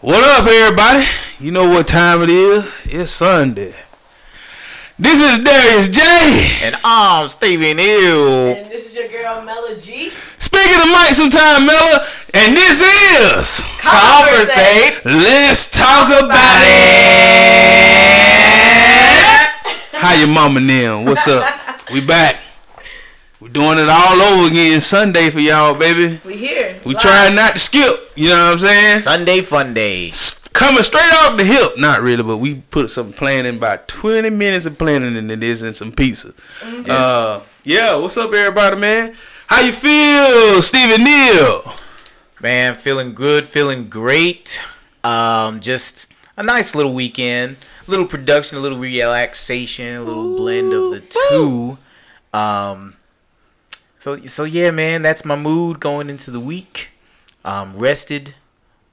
What up, everybody? You know what time it is? It's Sunday. This is Darius J. And I'm Steven Hill. And this is your girl Mella G. Speaking of Mike sometime, Mella, and this is Conversate. Let's Talk About It. How your mama now? What's up? We back. We doing it all over again Sunday for y'all, baby. We here. We Live. trying not to skip. You know what I'm saying? Sunday fun day. coming straight off the hip. Not really, but we put some planning, about 20 minutes of planning into this and some pizza. Uh, yeah, what's up, everybody, man? How you feel, Stephen Neal? Man, feeling good, feeling great. Um, just a nice little weekend. A little production, a little relaxation, a little blend of the two. Um, so so yeah, man, that's my mood going into the week. Um, rested,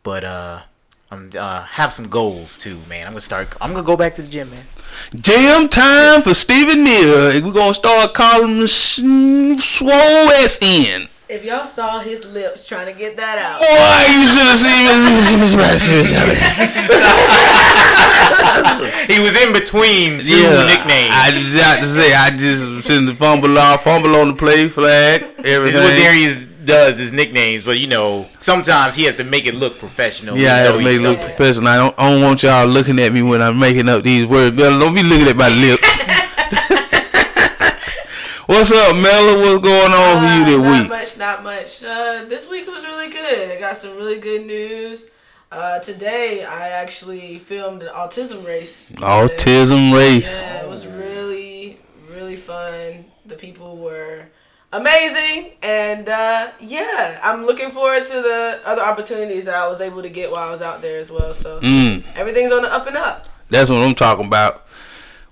but uh, I'm uh have some goals too, man. I'm gonna start. I'm gonna go back to the gym, man. Jam time for Stephen Neal. We're to start calling him Swole S.N. If y'all saw his lips trying to get that out. Boy, you should have seen He was in between two Yeah, nicknames. I just have to say, I just send the fumble off, fumble on the play flag, everything. This is what Darius does, his nicknames, but you know, sometimes he has to make it look professional. Yeah, I have to make it look professional. I don't, I don't want y'all looking at me when I'm making up these words. Bella, don't be looking at my lips. What's up, Mella? What's going on for you Uh, this not week? much, not much. Uh, this week was really good. I got some really good news. Uh, today, I actually filmed an autism race. Autism race. Yeah, it was really, really fun. The people were amazing, and uh, yeah, I'm looking forward to the other opportunities that I was able to get while I was out there as well. So Mm, everything's on the up and up. that's what I'm talking about.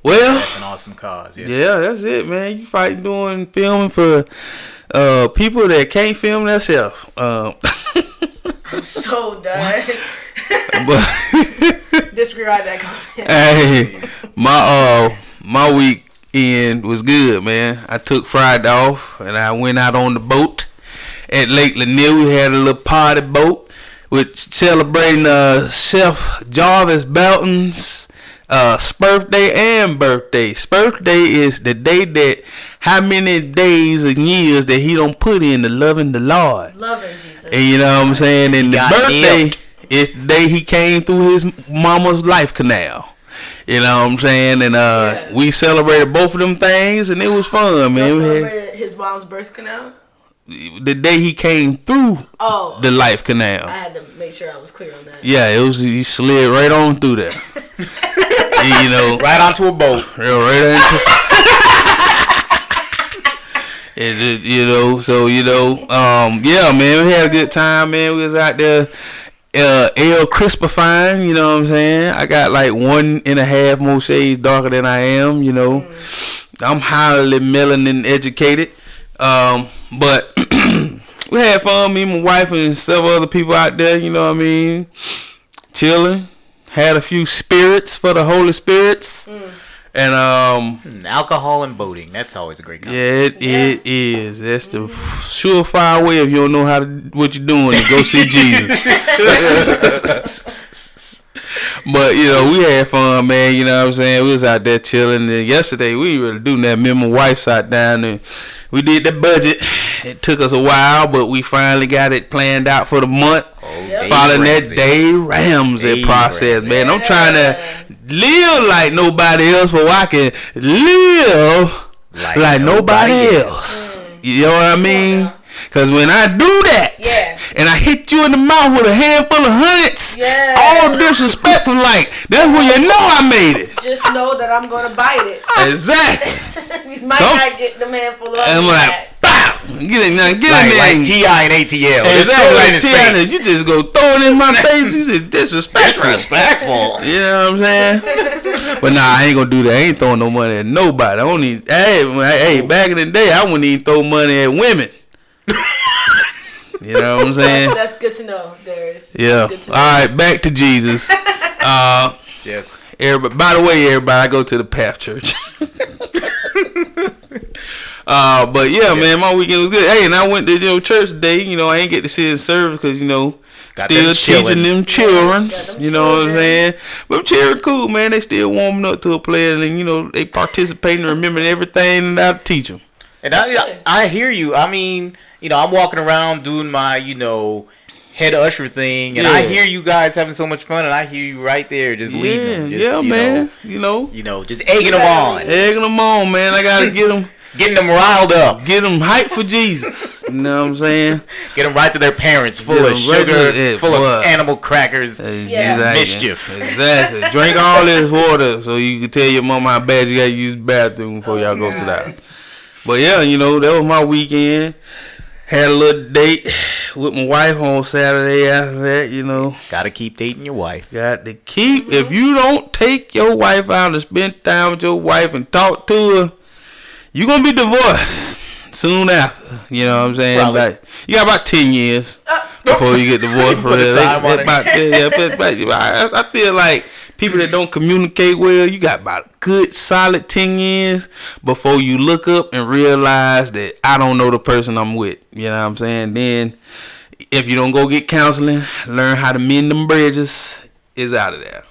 Well, That's an awesome cause. Yeah. yeah, that's it, man. You fighting doing filming for uh, people that can't film themselves. Um, I'm so done. but Disregard that comment. Hey, my uh my weekend was good, man. I took Friday off and I went out on the boat at Lake Lanier. We had a little party boat with celebrating uh Chef Jarvis Belton's uh birthday and birthday. Birthday is the day that how many days and years that he don't put in the loving the Lord. Loving Jesus. And you know what I'm saying? And the birthday nailed. is the day he came through his mama's life canal. You know what I'm saying? And uh Yeah. we celebrated both of them things and it was fun, man. We had- celebrated his mom's birth canal. the day he came through Oh, the life canal. I had to make sure I was clear on that. Yeah, it was he slid right on through there. And, you know, Right onto a boat. Yeah, right into. It, it- you know, so you know, um, yeah, man, we had a good time, man. We was out there, uh, L crispifying, you know what I'm saying? I got like one and a half more shades darker than I am, you know. I'm highly melanin educated, um, but we had fun. Me, my wife, and several other people out there. You know what I mean? Chilling. Had a few spirits for the Holy Spirits. And um, Mm, Alcohol and boating. That's always a great yeah, combination. it, it is. That's the surefire way if you don't know how to what you're doing to go see Jesus. but you know, we had fun, man. You know what I'm saying? We was out there chilling. And yesterday we really do that. Me and my wife sat down and we did the budget. It took us a while, but we finally got it planned out for the month. Oh, yep. Following that Ramsey. Dave Ramsey Dave process, Ramsey. man. I'm trying to live like nobody else, so I can live like, Like nobody, nobody else. You know what I mean? now. Cause when I do that, Yeah. and I hit you in the mouth with a handful of hundreds, Yeah. all disrespectful, like that's when you know I made it. Just know that I'm gonna bite it. Exactly. you might Some- not get the man full of And I'm that. like, pow, get it now, get Like, it there. like T.I. and ATL. Exactly. throw it in Like his Tiana, face. you just go throw it in my face. You just disrespectful. Disrespectful. You know what I'm saying? but nah, I ain't gonna do that. I ain't throwing no money at nobody. I only hey, when I- hey, back in the day, I wouldn't even throw money at women. You know what I'm saying? That's good to know. There's Yeah. Good to know. right, back to Jesus. Uh, Yes. everybody. By the way, everybody, I go to the Path Church. uh, but yeah, man, my weekend was good. Hey, and I went to you know church today. You know, I ain't get to see the service because you know Got still them chilling. teaching them children. got them you know what I'm saying? But them children cool, man. They still warming up to a player, and you know they participating, and remembering everything that I teach them. And That's I. I hear you. I mean, you know, I'm walking around doing my, you know, head usher thing, and I hear you guys having so much fun, and I hear you right there just leading Yeah, them. Just, yeah, you man. Know, you know, you know, just egging them on, egging them on, man. I gotta get them, getting them riled up, get them hype for Jesus. You know what I'm saying? get them right to their parents, full of of 'em right sugar, to- full boy. of animal crackers. Yeah. Mischief. Exactly. Drink all this water so you can tell your mom how bad you gotta use the bathroom before y'all go to the oh, house. But yeah, you know, that was my weekend. Had a little date with my wife on Saturday after that, you know. Gotta keep dating your wife. Got to keep if you don't take your wife out and spend time with your wife and talk to her, you gonna be divorced soon after. You know what I'm saying? Probably. Like, you got about ten years uh, before you get divorced. Put a real. time They- on they it. about yeah, but- but I, I feel like people that don't communicate well, you got about a good solid ten years before you look up and realize that I don't know the person I'm with. You know what I'm saying? Then if you don't go get counseling, learn how to mend them bridges, is out of there.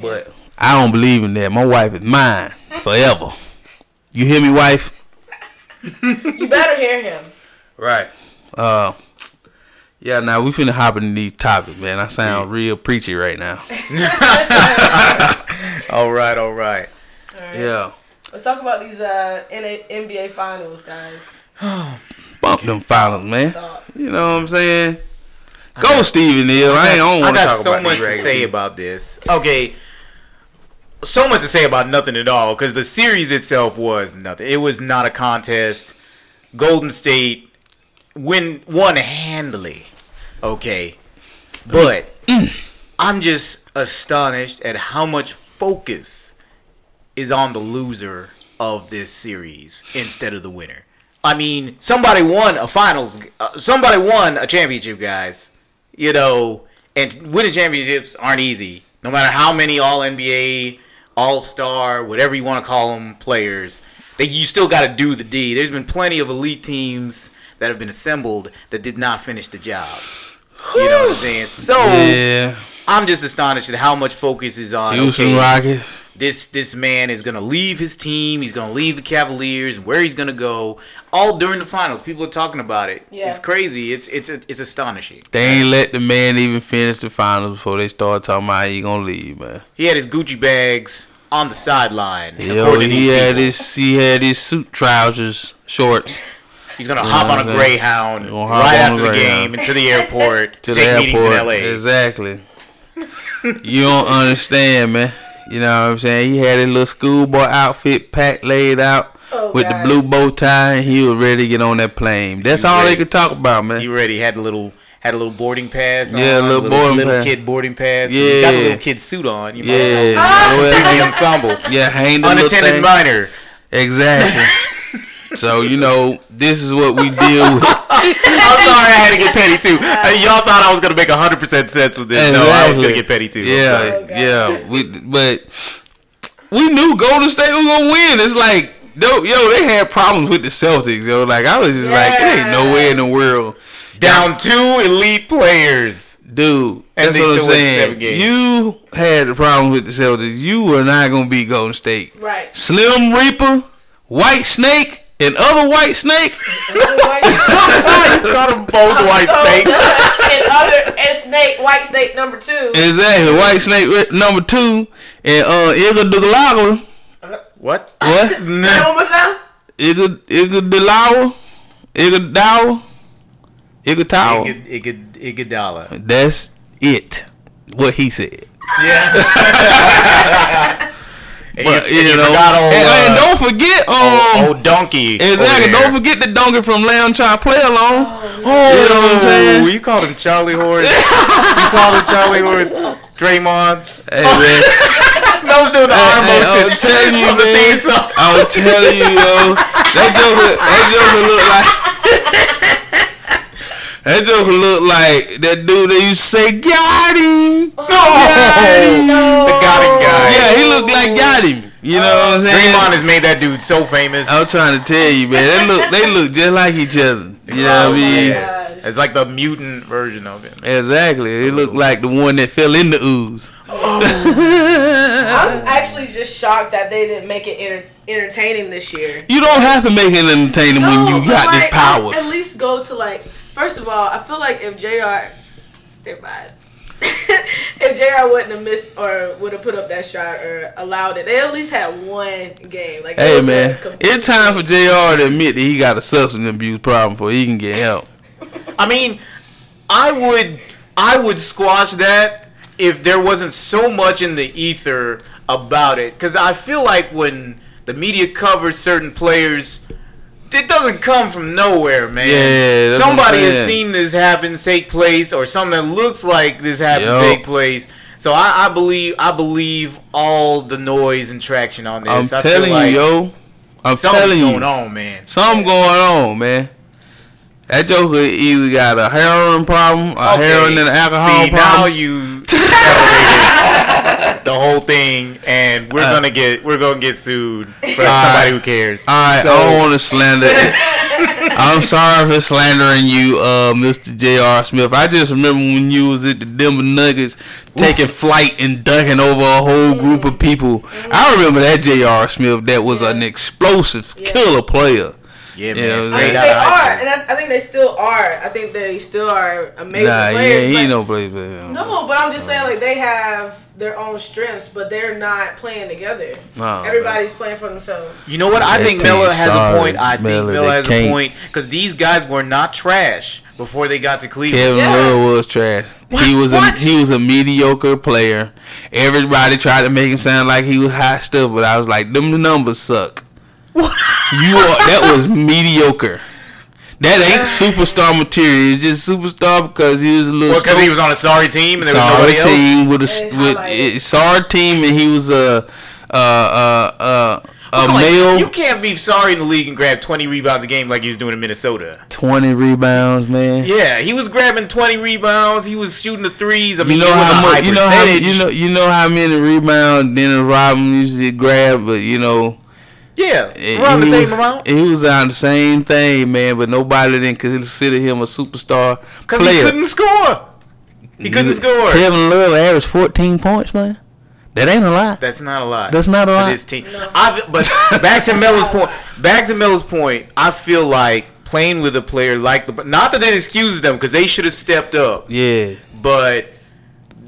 But I don't believe in that. My wife is mine forever. You hear me, wife? You better hear him. Right. Uh yeah, now we finna hop into these topics, man. I sound real preachy right now. All right, all right. All right. Yeah. Let's talk about these uh, NA- NBA finals, guys. Bump them finals, man. Thoughts. You know what I'm saying? Go Stephen Neal. I ain't don't want to got talk so about much to say about this. Okay, so much to say about nothing at all because the series itself was nothing. It was not a contest. Golden State win won handily. Okay, but I'm just astonished at how much focus is on the loser of this series instead of the winner. I mean, somebody won a finals. Uh, somebody won a championship, guys. You know, and winning championships aren't easy. No matter how many All NBA, All Star, whatever you want to call them, players, they you still got to do the D. There's been plenty of elite teams that have been assembled that did not finish the job. You know what I'm saying? So Yeah. I'm just astonished at how much focus is on. Houston okay, Rockets. this this man is gonna leave his team. He's gonna leave the Cavaliers. Where he's gonna go? All during the finals, people are talking about it. Yeah. It's crazy. It's it's it's astonishing. They ain't let the man even finish the finals before they start talking about how he gonna leave, man. He had his Gucci bags on the sideline. Yo, he had people. his he had his suit trousers, shorts He's gonna You hop on a saying? Greyhound He gonna right after the Greyhound. game into the airport to to take the meetings airport. in L.A. Exactly. you don't understand, man. You know what I'm saying? He had his little schoolboy outfit packed, laid out Oh, with guys. the blue bow tie, and he was ready to get on that plane. That's He all ready. they could talk about, man. He ready had a little had a little boarding pass. Yeah, on, a little boarding little pass. kid boarding pass. He got a Yeah. little kid suit on. You know, yeah, the well, ensemble. yeah, hang the little Unattended minor. Exactly. so you know, this is what we deal with. I'm sorry, I had to get petty too. Uh, y'all thought I was gonna make hundred percent sense with this. No, I was gonna get petty too. Yeah. Oh, yeah. We but we knew Golden State was gonna win. It's like, yo, yo, they had problems with the Celtics. Yo, like I was just like, it ain't no way in the world, down two elite players. dude. And That's they what I'm still went saying. seven games. You had the problems with the Celtics. You were not gonna beat Golden State. Right. Slim Reaper, White Snake, and other White Snake. you caught them both white snake. and other and snake, white snake number two. Exactly, White Snake number two, and uh, Iguodala. What? What? Say that one more time. Igga Iguodala, Iguodala, Iguodala. Igad- Igad- Iguodala. That's it. What he said. Yeah. And But you, you, you know, forgot old, and, and uh, don't forget, um, old, old donkey. exactly. over. Don't forget the donkey from Lamb Chop Play Along. Oh, you know what I'm saying? you called him Charlie Horse. you called him Charlie Horse. Draymond. Hey man, I was doing the arm motion. I'm telling you, from the theme man. I'm telling you, yo, that joker, that joker look like. That joker look like that dude that used to say got him. Oh, no, the got him guy. Yeah, he looked like got him. You know what I'm uh, saying? Draymond has made that dude so famous. I'm trying to tell you, man. They look, they look just like each other. You know what I Oh mean? gosh. gosh. It's like the mutant version of it. Exactly. It looked like the one that fell in the ooze. Oh. I'm actually just shocked that they didn't make it enter- entertaining this year. You don't have to make it entertaining when you got like, this powers. At least go to like. First of all, I feel like if Jr. They're bad. if Jr. wouldn't have missed or would have put up that shot or allowed it, they at least had one game. Like it Hey man, it's time for Jr. to admit that he got a substance abuse problem before he can get help. I mean, I would I would squash that if there wasn't so much in the ether about it cuz I feel like when the media covers certain players it doesn't come from nowhere, man. Yeah, somebody has seen this happen take place, or something that looks like this happen Yup. take place. So I, I believe I believe all the noise and traction on I'm this. I feel telling like you, yo. I'm telling you, going on, man. something going on, man. That Joker either got a heroin problem, a Okay. heroin and an alcohol See, now problem. you elevated the whole thing, and we're Uh, gonna get we're gonna get sued for Alright. somebody who cares. All right, So- I don't want to slander. I'm sorry for slandering you, uh, Mr. J.R. Smith. I just remember when you was at the Denver Nuggets taking flight and dunking over a whole group of people. I remember that J.R. Smith. That was an explosive Yeah. killer player. Yeah, Yeah, man. I think they are, and I, I think they still are. I think they still are amazing Nah, yeah, players. he but- no play player. No, but I'm just saying like they have their own strengths, but they're not playing together. Nah, Everybody's playing for themselves. You know what? I They think can't. Miller has Sorry, a point. I think Miller, Miller has can't. a point because these guys were not trash before they got to Cleveland. Kevin Yeah. Love was trash. What? He was What? a he was a mediocre player. Everybody tried to make him sound like he was hot stuff, but I was like, them numbers suck. You are that was mediocre. That ain't superstar material. It's just superstar because he was a little Well, because he was on a sorry team and there was sorry nobody else. team with a with highlighted. it, sorry team, and he was a a a uh a Come on, male. You can't be sorry in the league and grab 20 rebounds a game like he was doing in Minnesota. Twenty rebounds, man. Yeah, he was grabbing 20 rebounds. He was shooting the threes. I mean, You know it was how a high much you know how percentage. you know you know how many rebounds Dennis Rodman usually grab, but you know yeah, he around the same was, amount. He was on the same thing, man. But nobody didn't consider him a superstar Because he couldn't score. He couldn't You- score. Kevin Love averaged fourteen points, man. That ain't a lot. That's not a lot. That's not a lot. This team. I've, but back to Miller's point. Back to Miller's point. I feel like playing with a player like the not that it excuses them because they should have stepped up, Yeah, but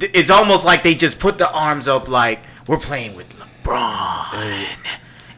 it's almost like they just put the arms up like we're playing with LeBron.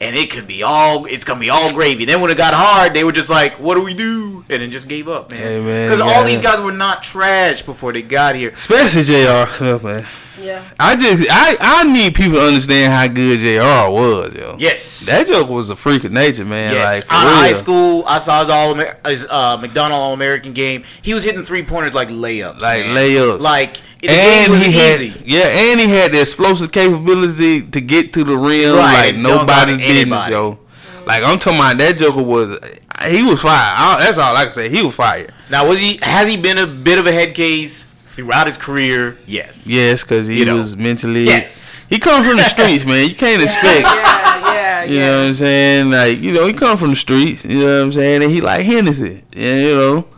And it could be all, it's gonna be all gravy. Then when it got hard, they were just like, "What do we do?" And then just gave up, man. Hey, man, Because all these guys were not trash before they got here. especially Jr. Smith, man. Yeah. I just I I need people to understand how good Jr. was, yo. Yes, That joke was a freak of nature, man. Yes, Like for out real. of high school, I saw his all his uh, McDonald All American game. He was hitting three pointers like layups, Like man. layups. like the and game was he had easy. yeah, and he had the explosive capability to get to the rim Right, like and dunk on nobody's business, anybody. yo. Like I'm talking about that Joker was he was fire. I, that's all I can say. He was fire. Now, was he? Has he been a bit of a head case throughout his career? Yes. Yes, because he You know. was mentally. Yes. He come from the streets, man. You can't expect. Yeah, yeah, You know what I'm saying? Like you know, he come from the streets. You know what I'm saying? And he like Hennessy. Yeah, you know, You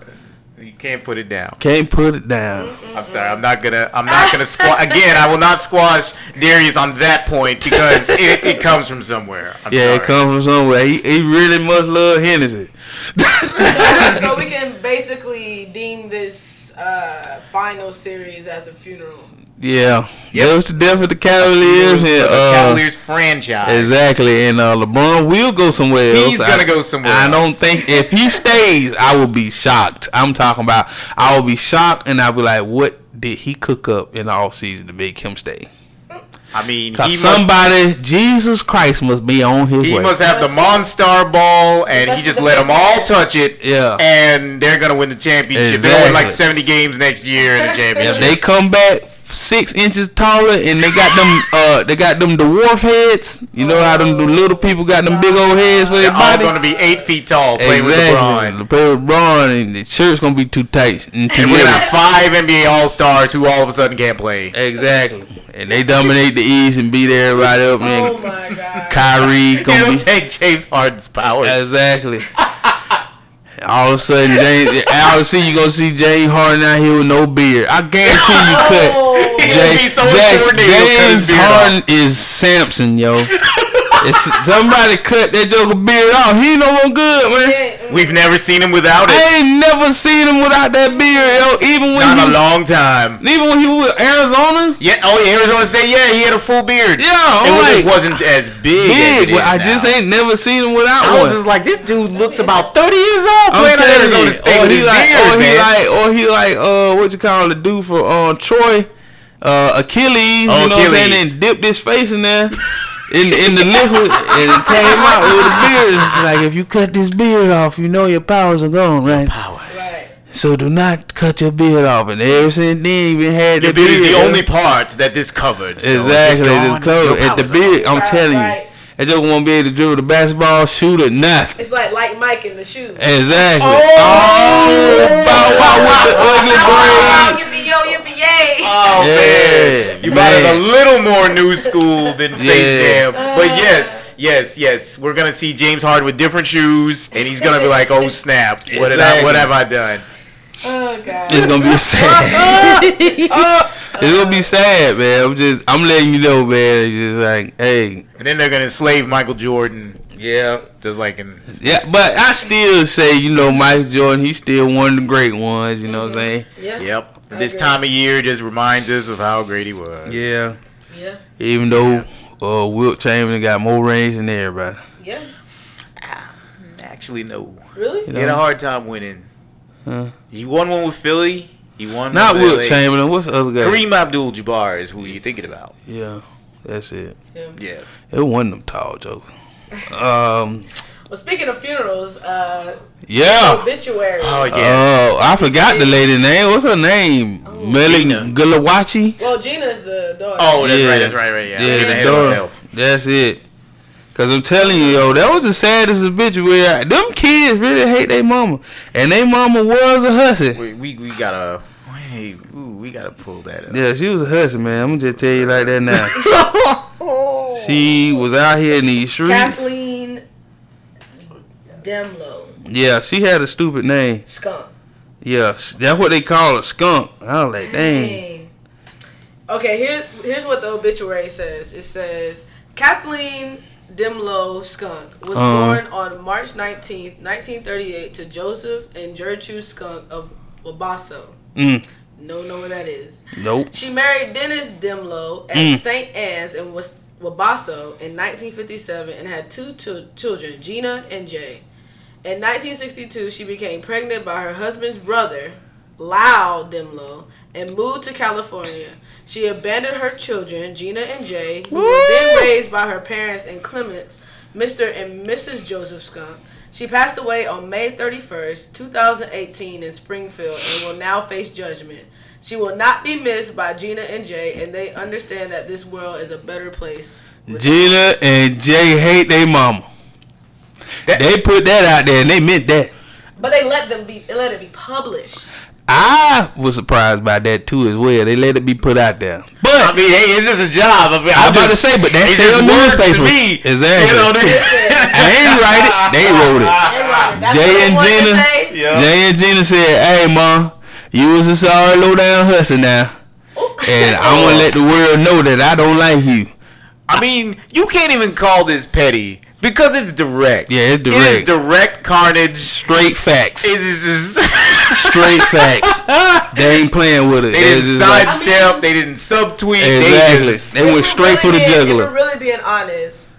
can't put it down. can't put it down. I'm sorry. I'm not gonna. I'm not gonna squash again. I will not squash Darius on that point because it, it comes from somewhere. I'm Yeah, sorry. it comes from somewhere. He, he really must love Hennessy. so we can basically deem this uh, final series as a funeral. Yeah, Yep. that was the death of the Cavaliers. For And, the uh, Cavaliers franchise. Exactly, and uh, LeBron will go somewhere else. He's gonna go somewhere I don't think if he stays, I will be shocked. I'm talking about I will be shocked, and I'll be like, "What did he cook up in the off season to make him stay?" I mean, he Cause must somebody, Jesus Christ, must be on his He way. must have the Monstar ball, and he just let them all touch it. Yeah. And they're gonna win the championship. They'll win like seventy games next year in the if championship. they come back six inches taller and they got them, uh, they got them dwarf heads. You know how them the little people got them big old heads for their They're all gonna be eight feet tall playing exactly. with LeBron. Play with LeBron, and the shirt's gonna be too tight and too And we're gonna have five NBA All Stars who all of a sudden can't play. Exactly. And they dominate the East and beat everybody up. Oh And my god. Kyrie gonna It'll be take James Harden's powers. exactly. All of a sudden, James, all of sudden, you gonna see James Harden out here with no beard. I guarantee you, cut. Oh. Be so Jay- James off. Harden is Samson, yo. If somebody cut that joker beard off, he no more good, man. Yeah, We've never seen him without it. I it. ain't never seen him without that beard, yo. Even when Not he, a long time. even when he was with Arizona, Yeah. Oh, yeah, Arizona State. Yeah, he had a full beard. yeah, It I'm was- like just wasn't as big. big. it But is I just ain't never seen him without I was just like, this dude looks about 30 years old I'm playing at Arizona State or with he his like, beard, or he like, or he like, uh, what you call the dude for uh, Troy, uh, Achilles, Oh, you know what I'm saying, Achilles. and dipped his face in there. In, in the liquid and it came out with a beard. It's like if you cut this beard off, you know your powers are gone, right? Powers. Right. So do not cut your beard off. And ever since then, he been had Your that beard is the only part that this covered. so Exactly, gone, it's covered. your At the beard. I'm Right, telling right. you, that just won't be able to dribble the basketball, shoot or nothing. It's like like Mike in the shoe. Exactly. Oh. Oh, Bow Wow with the ugly braids. Yippee yo, yippee yay. Oh Yeah, man, you brought it a little more new school than Space Yeah. Jam, but uh. yes, yes, yes, we're gonna see James Harden with different shoes, and he's gonna be like, "Oh snap, what did I, what have I done?" Oh god. It's gonna be sad. Uh, uh, it's gonna be sad, man. I'm just, I'm letting you know, man. It's just like, hey, And then they're gonna slave Michael Jordan, yeah, just like in yeah. But I still say, you know, Michael Jordan, he's still one of the great ones. You know what I'm saying? Yeah. Yep. I This time of year just reminds us of how great he was. Yeah. Yeah. Even though uh, Wilt Chamberlain got more rings than everybody. Yeah. Actually, no. Really? You He had a hard time winning. Huh? He won one with Philly. He won Not one with Wilt LA. Chamberlain. What's the other guy? Kareem Abdul-Jabbar is who you're thinking about. Yeah, that's it. Yeah. It wasn't them tall jokers. Um, Well, speaking of funerals, uh, yeah. obituary. Oh yeah. Oh, I forgot the lady name. What's her name? Melly Gina. Gulawachi. Well, Gina's the daughter. Oh, that's Yeah. right. That's right. Right. Yeah. Yeah, Getting the ahead of daughter. That's it. Cause I'm telling you, yo, that was the saddest obituary. Them kids really hate their mama, and their mama was a hussy. We, we we gotta. Wait, ooh, we gotta pull that up. Yeah, she was a hussy, man. I'm gonna just tell you like that now. she was out here in these streets. Kathleen Dehmlow. Yeah, she had a stupid name. Skunk. Yeah, that's what they call a skunk. I was like, dang. Okay, here, here's what the obituary says. It says Kathleen Dehmlow Skunk was Uh-huh. born on March 19th, 1938, to Joseph and Gertrude Skunk of Wabasso. Mm, No, know where that is. nope. She married Dennis Dehmlow at Mm. St. Anne's in Wabasso in 1957 and had two chil- children, Gina and Jay. In 1962, she became pregnant by her husband's brother, Lyle Dehmlow, and moved to California. She abandoned her children, Gina and Jay, who were then raised by her parents and Clements, Mr. and Mrs. Joseph Skunk. She passed away on May 31st, 2018 in Springfield and will now face judgment. She will not be missed by Gina and Jay, and they understand that this world is a better place. with- Gina and Jay hate their mama. That- they put that out there and they meant that. But they let them be, let it be published. I was surprised by that too as well. They let it be put out there. But I mean, hey, it's just a job. I mean, I'm I'm about to say, but that it's sell just to newspapers. me. Exactly. You know, I ain't write it. They wrote it. They wrote it. That's Jay and wanted to Gina. say. Jay and Gina said, "Hey, mom, you was a sorry low down hustler now, oh. and I'm gonna oh. let the world know that I don't like you." I mean, you can't even call this petty because it's direct. Yeah, it's direct. It is direct. direct carnage. Straight facts. It is just. Straight facts. They ain't playing with it. They It's didn't just like- sidestep. I mean- they didn't subtweet. Exactly. They just, They went If we're straight for the really being- If jugular. we're really being honest,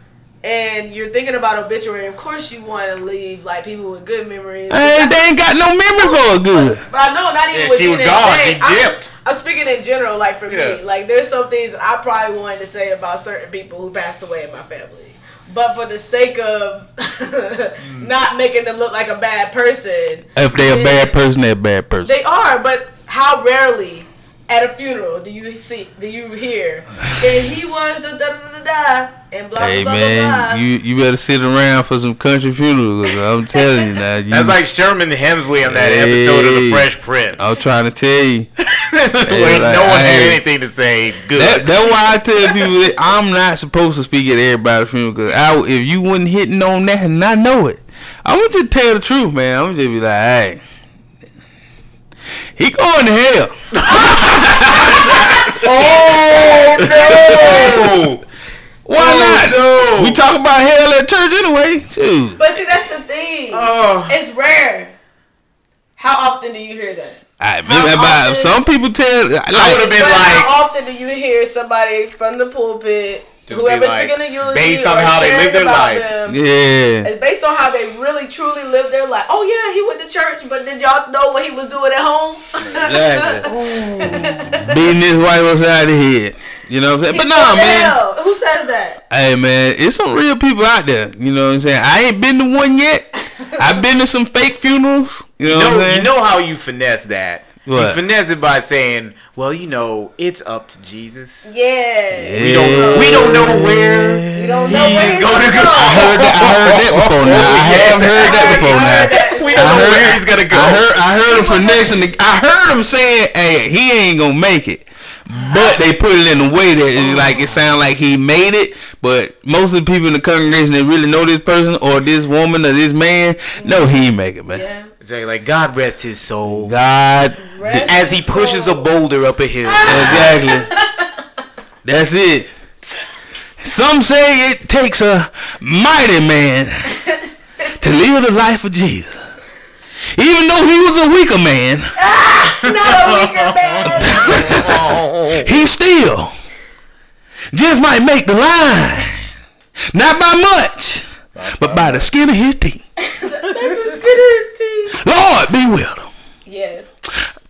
and you're thinking about obituary, of course you want to leave like people with good memories. Hey, they ain't got no memory for a good. But I know not even Yeah, with she Gina was gone. Jay. She I'm, dipped. I'm speaking in general, like for Yeah. me. Like there's some things I probably wanted to say about certain people who passed away in my family. But for the sake of not making them look like a bad person, If they're a bad person, they're a bad person. they are. But how rarely at a funeral do you see do you hear and he was a da da da da da and blah Hey blah blah man, blah. you you better sit around for some country funerals. 'cause I'm telling you now. You, that's like Sherman Hemsley on that episode of The Fresh Prince. I'm trying to tell you. Where like, no one had anything to say. Good. That, that's why I tell people that I'm not supposed to speak at everybody's funeral. Cause if you wasn't hitting on that, and I know it, I'm gonna just tell the truth, man. I'm gonna just be like, hey, he going to hell. Oh no! Why Oh, not? no. We talk about hell at church anyway. Shoot. But see, that's the thing. Oh. It's rare. How often do you hear that? I, How maybe about, often- some people tell like, I would have been But like, how often do you hear somebody from the pulpit, Just be whoever's like, speaking the eulogy, based on how they sharing live their life. them, yeah. It's based on how they really truly live their life. Oh yeah, he went to church, but did y'all know what he was doing at home? Exactly. Beating this wife upside the head. You know what I'm saying? He's But nah, going man. hell. Who says that? Hey man, it's some real people out there. You know what I'm saying? I ain't been to one yet. I've been to some fake funerals. You know, you what I'm know, saying? you know how you finesse that. What? You finesse it by saying, "Well, you know, it's up to Jesus. Yeah. We don't, we don't know where We don't know where he's he's gonna gonna go. go. I heard that. I heard that before. Now I have heard that before. Heard Now that. We don't I know heard- where he's gonna go. I heard. I heard him finessing. The, I heard him saying, "Hey, he ain't gonna make it." But they put it in a way that it, like it sound like he made it. But most of the people in the congregation that really know this person or this woman or this man, no, he ain't make it, man. Yeah. Say like God rest his soul God, Rest as he his pushes a boulder up a hill. exactly. That's it. Some say it takes a mighty man to live the life of Jesus. Even though he was a weaker man, Not a weaker man. he still just might make the line. Not by much, but by the skin of his teeth. Lord be with him. Yes.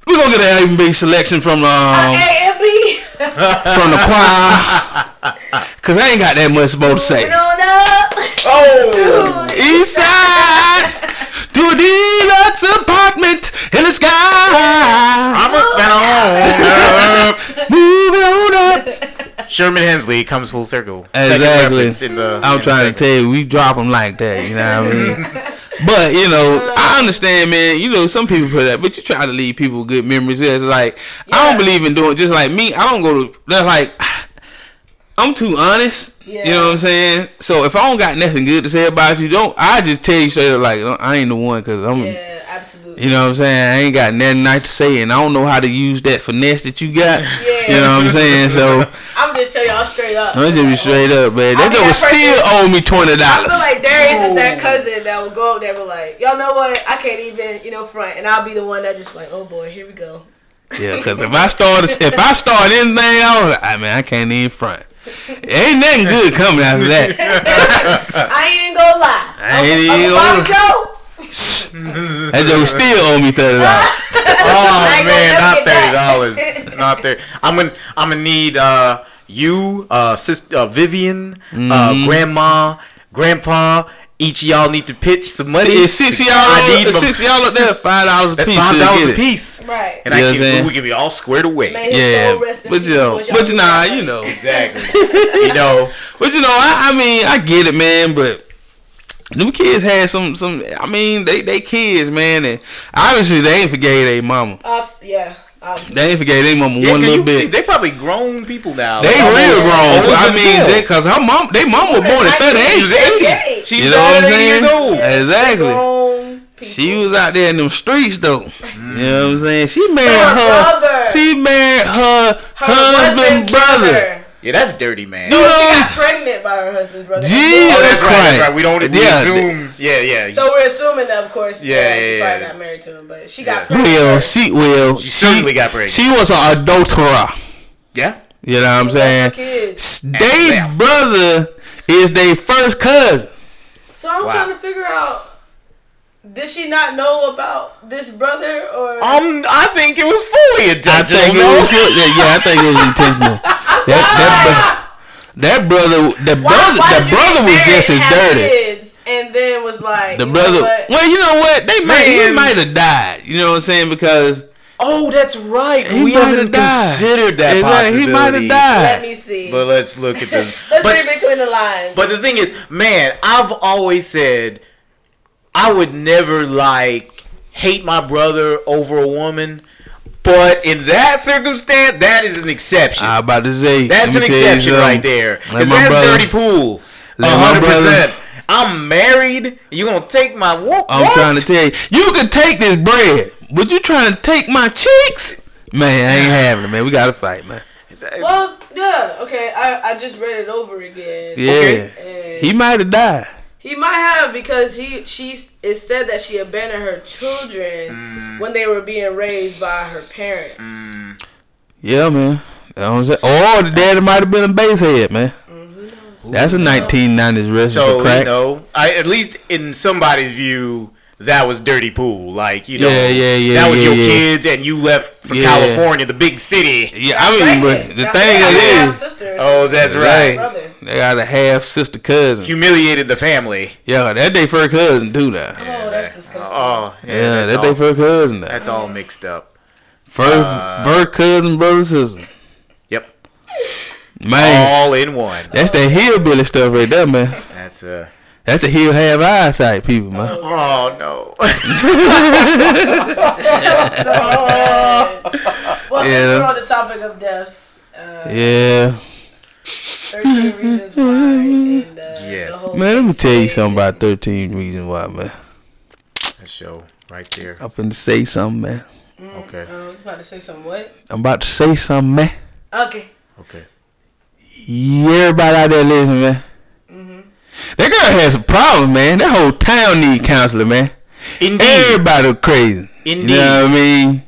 We're gonna get an A and B selection from um, A and B. from the choir. Cause I ain't got that much more to say. Moving on up. Oh, Dude. East side to a deluxe apartment in the sky. I'm a Moving on up. Sherman Hemsley comes full circle. Exactly. In the. I'm in trying the to tell you, we drop them like that. You know what I mean? But you know, I understand, man. You know, some people put that, but you try to leave people good memories. It's like I don't believe in doing just like me. I don't go to. That's like I'm too honest. Yeah. You know what I'm saying? So if I don't got nothing good to say about you, don't I just tell you straight up like I ain't the one because I'm. Yeah, absolutely. You know what I'm saying? I ain't got nothing nice to say, and I don't know how to use that finesse that you got. Yeah. You know what I'm saying? So I'm just tell y'all straight up. I'm just be straight up, man. I That be joke still owe me twenty I dollars. feel like Darius is that cousin that will go up there and be like, y'all know what? I can't even, you know, front, and I'll be the one that just like, oh boy, here we go. Yeah, because if I start if I start anything, I was I ah, mean, I can't even front. Ain't nothing good coming after that. I ain't gonna lie. I ain't Uncle even Bobby gonna- Joe. That joke still owe me thirty dollars. Oh I man, not thirty dollars. not there. I'm gonna I'm gonna need uh you, uh sister uh, Vivian, Mm-hmm. uh grandma, grandpa. Each of y'all need to pitch some money. See, six of y'all, I need up, my- six of y'all up there, five dollars a That's piece. five dollars a piece. Right. And You I what I'm can, saying? we can be all squared away. Man, Yeah, soul rest in but you know, but you nah, you know, Exactly. you know, but you know, I, I mean, I get it, man, but. Them kids had some, some. I mean, they, they kids, man, and obviously they ain't forgave their mama. Uh, yeah. obviously. They ain't forgave their mama yeah, one 'cause little you- bit. They probably grown people now. They Like, real grown. I mean, themselves. because her mom, they mom was born at 38. She was 80. She's You know what I'm already saying? years old. Exactly. She was out there in them streets though. You know what I'm saying? She married Her her. She married her, Her husband's husband's brother. Yeah, that's dirty, man. No, You she got pregnant by her husband's brother. Jesus Oh, that's right. That's Christ. right. We don't we Yeah, assume. Yeah, yeah. So we're assuming that, of course, Yeah, yeah, yeah, she's yeah. probably not married to him, but she got Yeah. pregnant. Well, she well, She certainly got pregnant. She was an adulterer. yeah. You know what I'm saying? Kids. They brother is their first cousin. So I'm Wow. trying to figure out. Did she not know about this brother or? Um, I think it was fully I intentional. think it no? was yeah, I think it was intentional. That that, bro- that brother, the Why- brother, why the brother was just as dirty. Kids and then was like The you know brother, well, you know what? They might, he might have died. You know what I'm saying? Because Oh, that's right. he we might haven't died. considered that Exactly, possibility. He might have died. Let me see. But let's look at the. Let's but, read between the lines. but the thing is, man, I've always said I would never like hate my brother over a woman. But in that circumstance, that is an exception. I about to say That's an me tell you exception right there. Because that's brother- dirty pool. A hundred percent. I'm married. You gonna take my what? I'm what? trying to tell you, you can take this bread, but you trying to take my cheeks? Man, I ain't having it, man. We gotta fight, man. Well, yeah, okay. I, I just read it over again. Yeah, And he might have died. He might have because he she's it said that she abandoned her children Mm. when they were being raised by her parents. Yeah, man. That was it. Or the daddy might have been a base head, man. That's a 1990s recipe So for crack. you know, I at least in somebody's view, that was dirty pool. Like you know, Yeah, yeah, yeah, that was yeah, your yeah. kids, and you left for Yeah. California, the big city. yeah, I mean, but the Now, thing they have it is, sisters. Oh, that's Right. right. they got a half sister cousin. Humiliated the family. Yeah, that they first cousin too now. Oh, that's disgusting. Oh, yeah, Yeah, that's, that they all, first cousin now. that's all mixed up. First, Uh, first cousin, brother, sister. Yep, Man, all in one. that's that hillbilly stuff right there, man. That's uh. That's the he'll have eyesight people, man. Oh no. Well, since Yeah. we're on the topic of deaths, uh, Yeah. 13 Reasons Why, and uh, Yes. Man, let me tell you something about 13 Reasons Why, man. that show right there. I'm finna say something, man. Okay. Uh, you about to say something? What? I'm about to say something, man. Okay. Okay. Yeah, everybody out there listening, man. That girl has a problem, man. That whole town need counselor, man. Indeed. Everybody crazy. Indeed. You know what I mean?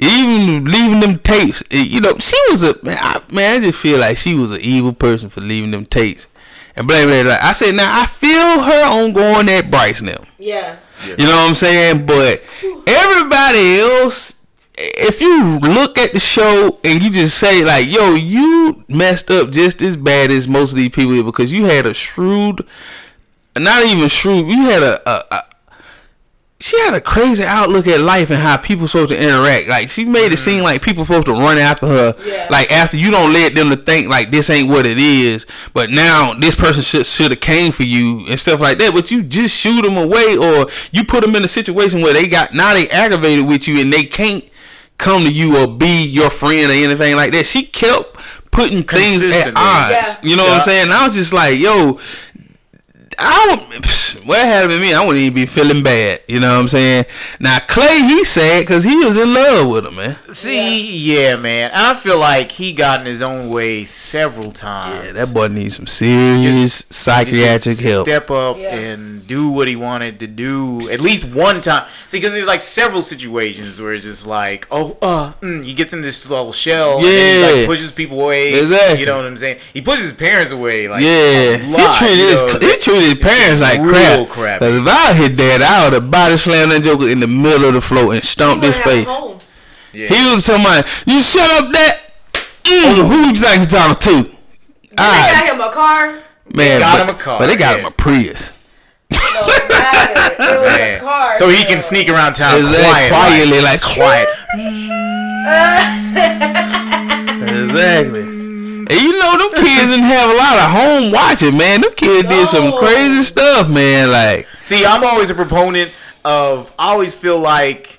Even leaving them tapes, eh, you know, she was a man. I, man, I just feel like she was an evil person for leaving them tapes and blaming it. Like I said, now I feel her on going at Bryce now. Yeah. You know what I'm saying? But everybody else, if you look at the show and you just say like, "Yo, you messed up just as bad as most of these people," because you had a shrewd, not even shrewd, you had a, a, a she had a crazy outlook at life and how people supposed to interact. Like she made it seem mm-hmm. like people supposed to run after her. Yeah. Like after you don't let them to think like this ain't what it is, but now this person should should have came for you and stuff like that. But you just shoot them away or you put them in a situation where they got now they aggravated with you and they can't come to you or be your friend or anything like that. She kept putting things at Consistently. odds. Yeah. You know what I'm saying? And I was just like, yo, I don't. What had been me, I wouldn't even be feeling bad. You know what I'm saying? Now Clay, he sad because he was in love with her, man. See, yeah. man. I feel like he got in his own way several times. Yeah, that boy needs some serious Just- psychiatric help. Step up Yeah. and do what he wanted to do at least one time. See, because there's like several situations where it's just like, oh, uh, mm, he gets in this little shell, and then he Yeah. like pushes people away. Exactly. You know what I'm saying? He pushes his parents away. Like, yeah, a he treated you his he treated his parents like real crap. crap. Cause if I hit that, I would have body slammed that joker in the middle of the floor and stomped his wanna have a face. Yeah. He was somebody. You shut up, that. Mm, who you think you talking to? They Alright. got him a car. Man, got but, him a car, but they got him a Prius. No, it mattered. It was Man. a car. so he can sneak around town Exactly. quiet, Quietly, like, quiet. Exactly. And you know, them kids didn't have a lot of home watching, man. Them kids did some crazy stuff, man. Like, See, I'm always a proponent of. I always feel like,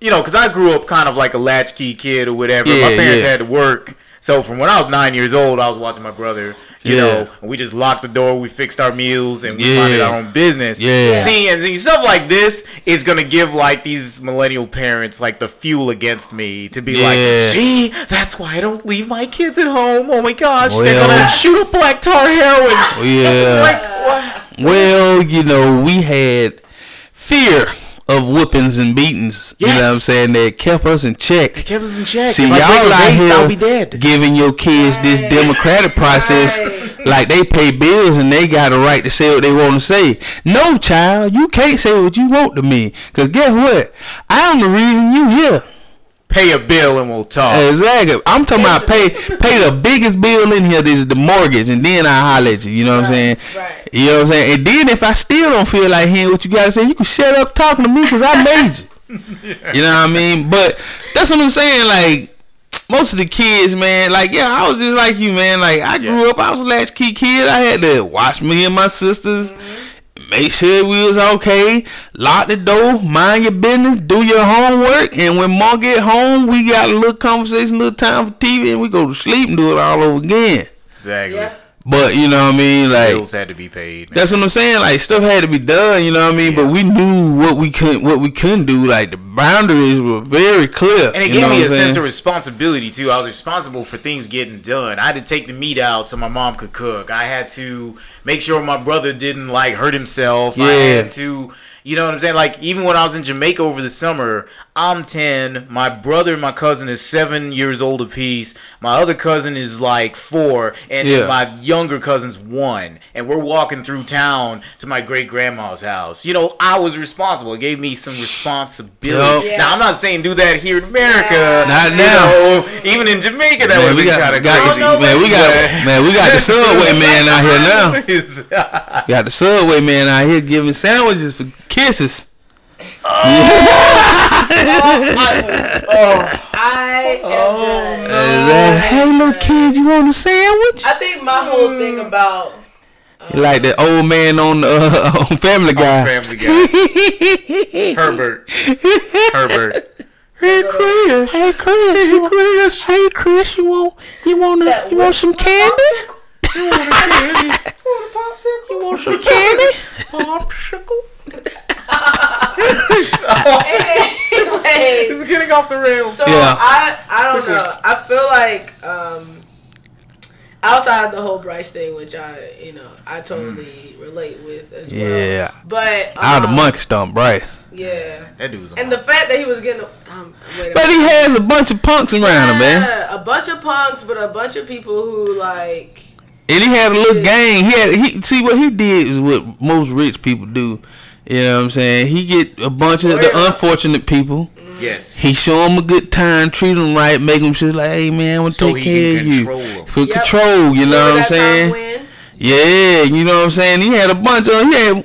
you know, because I grew up kind of like a latchkey kid or whatever. Yeah, my parents yeah. had to work, so from when I was nine years old, I was watching my brother. You Yeah. know, we just locked the door, we fixed our meals, and we Yeah. minded our own business. Yeah. See, and see, stuff like this is gonna give like these millennial parents like the fuel against me to be like, see, that's why I don't leave my kids at home. Oh my gosh, they're gonna shoot up black tar heroin. yeah. like what? Well, you know, we had fear of whoopings and beatings. You know what I'm saying? That kept us in check. kept us in check. See, If y'all break out here I'll be dead. giving your kids this democratic process Right. like they pay bills and they got a right to say what they want to say. No, child, you can't say what you want to me. Because guess what? I'm the reason you here. Pay a bill and we'll talk. Exactly. I'm talking about pay pay the biggest bill in here. This is the mortgage, and then I holler at you. You know what I'm saying? right. You know what I'm saying? And then if I still don't feel like hearing what you gotta say, you can shut up talking to me because I made you. You know what I mean? But that's what I'm saying. Like most of the kids, man. Like yeah, I was just like you, man. Like I grew Yeah. up. I was a latchkey kid. I had to watch me and my sisters. Mm-hmm. Make sure we was okay. Lock the door. Mind your business. Do your homework. And when mom get home, we got a little conversation, little time for TV, and we go to sleep and do it all over again. Exactly. Yeah. But you know what I mean, like Bills had to be paid. Man. that's what I'm saying. Like stuff had to be done, you know what I mean. But we knew what we couldn't, what we couldn't do. Like the boundaries were very clear. And it gave me a sense of responsibility too. I was responsible for things getting done. I had to take the meat out so my mom could cook. I had to make sure my brother didn't like hurt himself. I Yeah. had to, you know what I'm saying? Like even when I was in Jamaica over the summer, I'm 10. My brother and my cousin is seven years old apiece. My other cousin is like four, and Yeah. my younger cousin's one. And we're walking through town to my great grandma's house. You know, I was responsible. It gave me some responsibility. Yup. Now I'm not saying do that here in America. Yeah. Not You now. know, even in Jamaica, that Man, would we be got, kind of got crazy. No, man, we got man, we got the subway man out here now. now. Got the subway man out here giving sandwiches for kisses. I am done. Is that, hey little kid, you want a sandwich? I think my whole thing about like the old man on uh, on Family Guy. Family Guy. Herbert. Herbert. Hey Chris, hey Chris, hey Chris, hey Chris, you want you want that a, you want some candy? You want a popsicle? You want some candy? Popsicle. Anyways, It's getting off the rails. so Yeah. I I don't know. I feel like um outside the whole Bryce thing, which I you know I totally relate with as well. Yeah. But um, Out of the monkey stomp, right? Yeah. That dude's a And the fact that he was getting um, wait But he has a bunch of punks around him, man. A bunch of punks, but a bunch of people who like And he had a little gang. He had he see what he did is what most rich people do. You know what I'm saying? He get a bunch of the unfortunate people. Yes. He show them a good time, treat them right, make them feel like, hey man, I want to So take he care can of you. For Yep. control, you know what I'm saying? when? Yeah, you know what I'm saying. He had a bunch of yeah.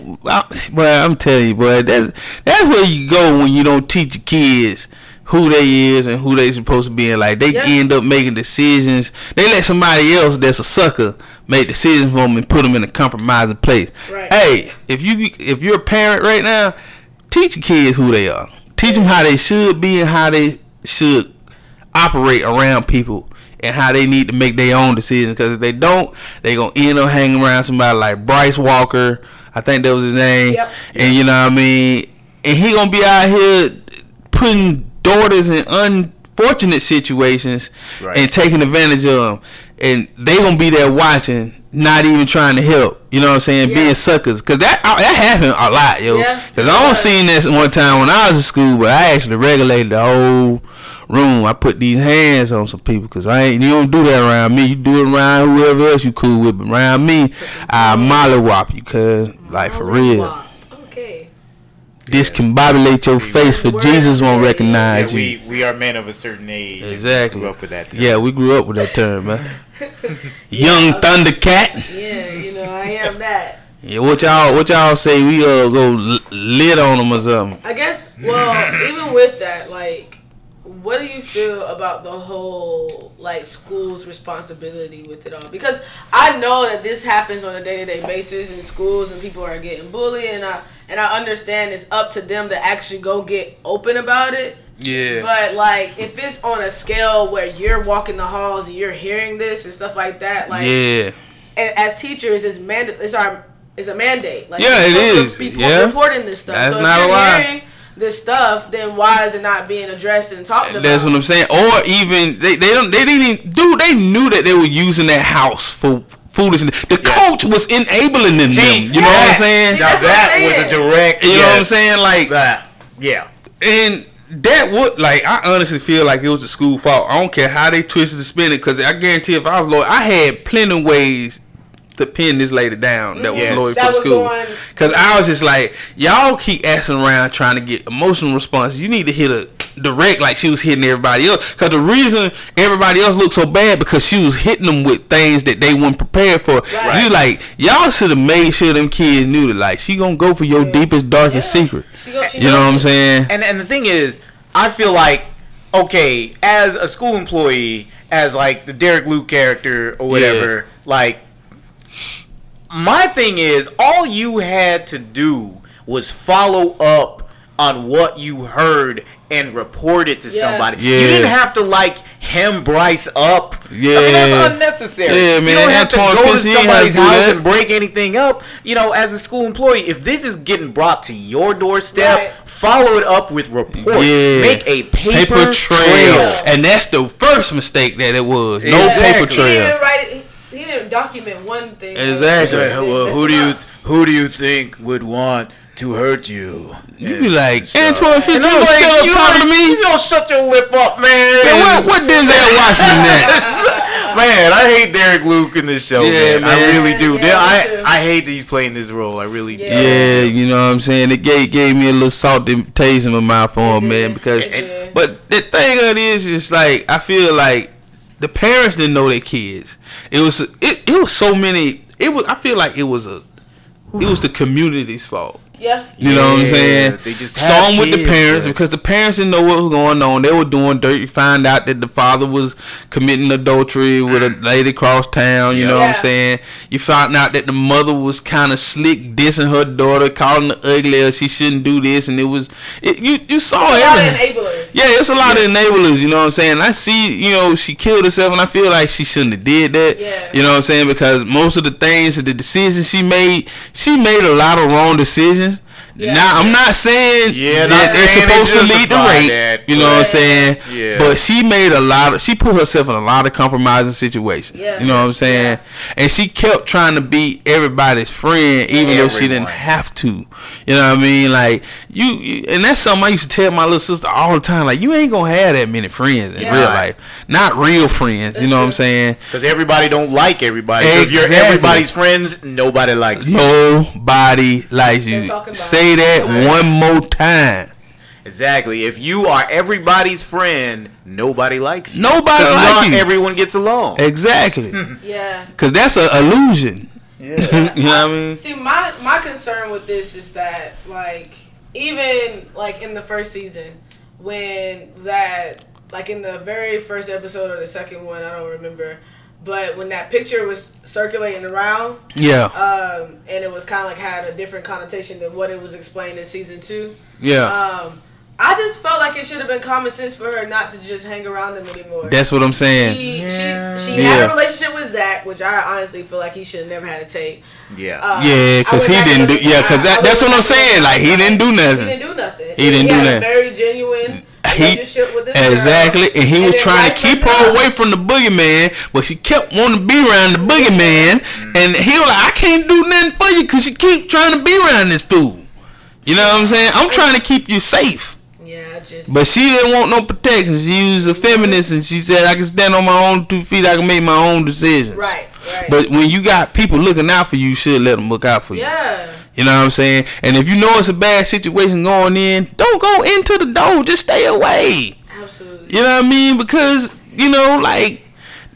Well, I'm telling you, boy, that's that's where you go when you don't teach your kids who they is and who they supposed to be. And like they Yeah. end up making decisions. They let somebody else that's a sucker make decisions for them and put them in a compromising place. Right. Hey, if you if you're a parent right now, teach your kids who they are. Teach them how they should be and how they should operate around people and how they need to make their own decisions. Because if they don't, they gonna end up hanging around somebody like Bryce Walker. I think that was his name. Yep. And you know what I mean. And he gonna be out here putting daughters in unfortunate situations Right. and taking advantage of them. And they gonna be there watching, not even trying to help. You know what I'm saying? Yeah. Being suckers. Cause that uh, that happened a lot, yo. Yeah. Cause I don't seen this one time when I was in school, but I actually regulated the whole room. I put these hands on some people because I ain't. You don't do that around me. You do it around whoever else you cool with. But around me, I mollywop you, cuz like for real. Wow. Okay. Discombobulate your face for Jesus won't Yeah, Yeah, recognize we, you. we are men of a certain age. and we Exactly. Grew up with that. Term. Yeah, we grew up with that term, man. Young Thundercat. Yeah, you know I am that. Yeah, what y'all what y'all say we uh go lit on them or something? I guess. Well, even with that, like, what do you feel about the whole like school's responsibility with it all? Because I know that this happens on a day to day basis in schools, and people are getting bullied, and I and I understand it's up to them to actually go get open about it. Yeah. But like, if it's on a scale where you're walking the halls and you're hearing this and stuff like that, like, Yeah. as teachers, it's mand- it's our it's a mandate. Like, Yeah, it is. Yeah. reporting this stuff. That's so not if a you're lie. hearing this stuff, then why is it not being addressed and talked about? That's what I'm saying. Or even they they don't they didn't even dude they knew that they were using that house for foolishness. The Yes. coach was enabling them. See, you know what I'm saying? See, Now That's what I'm that was a direct. You know what I'm saying? Like That. Yeah. and that would like I honestly feel like it was the school fault. I don't care how they twisted and spin it because I guarantee if I was lawyer, I had plenty of ways to pin this lady down that was Yes. loyal That for the was school. going- Because I was just like, y'all keep asking around trying to get emotional responses. You need to hit a direct like she was hitting everybody else. Because the reason everybody else looked so bad because she was hitting them with things that they weren't prepared for. Right. You like y'all should have made sure them kids knew that like she gonna go for your deepest darkest Yeah. secret. She go- she You know what I'm saying? And and the thing is, I feel like okay, as a school employee, as like the Derek Luke character or whatever, like my thing is, all you had to do was follow up on what you heard and report it to Yeah. somebody. Yeah. You didn't have to like hem Bryce up. Yeah, I mean, that's unnecessary. Yeah, man, You man, don't have Antoine to go to Fitz, he ain't have to somebody's house and break anything up. You know, as a school employee, if this is getting brought to your doorstep, Right. follow it up with report. Yeah. Make a paper, trail. trail. and that's the first mistake that it was. No Exactly. paper He trail. Didn't. He, he didn't document one thing. Exactly. That's who do you who do you think would want to hurt you? You be like, So- Antoine Fitz, you And don't like, shut up you talking to me. You don't shut your lip up, man. Man, what, what Denzel Washington that? man, I hate Derek Luke in this show. Yeah, man. I really do. Yeah, I. I hate that he's playing this role. I really do. Yeah. Yeah, you know what I'm saying. It gave, gave me a little salty taste in my mouth for him, man. Because, It did. but the thing of it is, just like I feel like the parents didn't know their kids. It was it, it was so many. It was I feel like it was a it was the community's fault. Yeah. You know what I'm saying? they just storm have with the parents because the parents didn't know what was going on. They were doing dirt. You find out that the father was committing adultery with a mm. lady across town. You know what I'm saying? You found out that the mother was kind of slick, dissing her daughter, calling her ugly, or she shouldn't do this, and it was it, you you saw A lot of everything. enablers. Yeah, it's a lot Yes. of enablers, you know what I'm saying? I see, you know, she killed herself and I feel like she shouldn't have did that. Yeah. You know what I'm saying? Because most of the things, the decisions she made, she made a lot of wrong decisions. Yeah. Now I'm not saying Yeah, that not it's supposed to lead to justify rape. that, you know what I'm but- saying? Yeah. But she made a lot of she put herself in a lot of compromising situations. Yeah. You know what I'm saying? And she kept trying to be everybody's friend even though she didn't have to. You know what I mean? Like you, you and that's something I used to tell my little sister all the time. Like you ain't gonna have that many friends in Yeah. real life. Not real friends. you That's know what I'm saying? Because everybody don't like everybody. So if you're everybody's friends, nobody likes you. Nobody likes you. They're talking about Say that Right. one more time. Exactly. If you are everybody's friend, nobody likes you. Nobody 'Cause like not you. Everyone gets along. Exactly. Yeah. Cause that's an illusion. Yeah. you know what I mean? See, my my concern with this is that like even like in the first season when that like in the very first episode or the second one, I don't remember, but when that picture was circulating around, Yeah. um, and it was kind of like had a different connotation than what it was explained in season two. Yeah. Um, I just felt like it should have been common sense for her not to just hang around him anymore. That's what I'm saying. she, Yeah. she, she had a relationship with Zach, which I honestly feel like he should have never had to take. Yeah. Uh, Yeah, cause he didn't do. Yeah, cause I- I that, that's what I'm saying. Like he didn't do nothing. He didn't do nothing. He didn't do had nothing. A very genuine He relationship with this girl. exactly, and he was trying to keep versa. her away from the boogeyman, but she kept wanting to be around the boogeyman, mm-hmm. and he was like, "I can't do nothing for you because you keep trying to be around this fool." You know what I'm saying? I'm trying to keep you safe. Yeah, I just. But she didn't want no protection. She was a feminist, and she said, "I can stand on my own two feet. I can make my own decisions." right, right. But when you got people looking out for you, you should let them look out for you. yeah, You know what I'm saying? And if you know it's a bad situation going in, don't go into the door. Just stay away. absolutely. You know what I mean? Because you know, like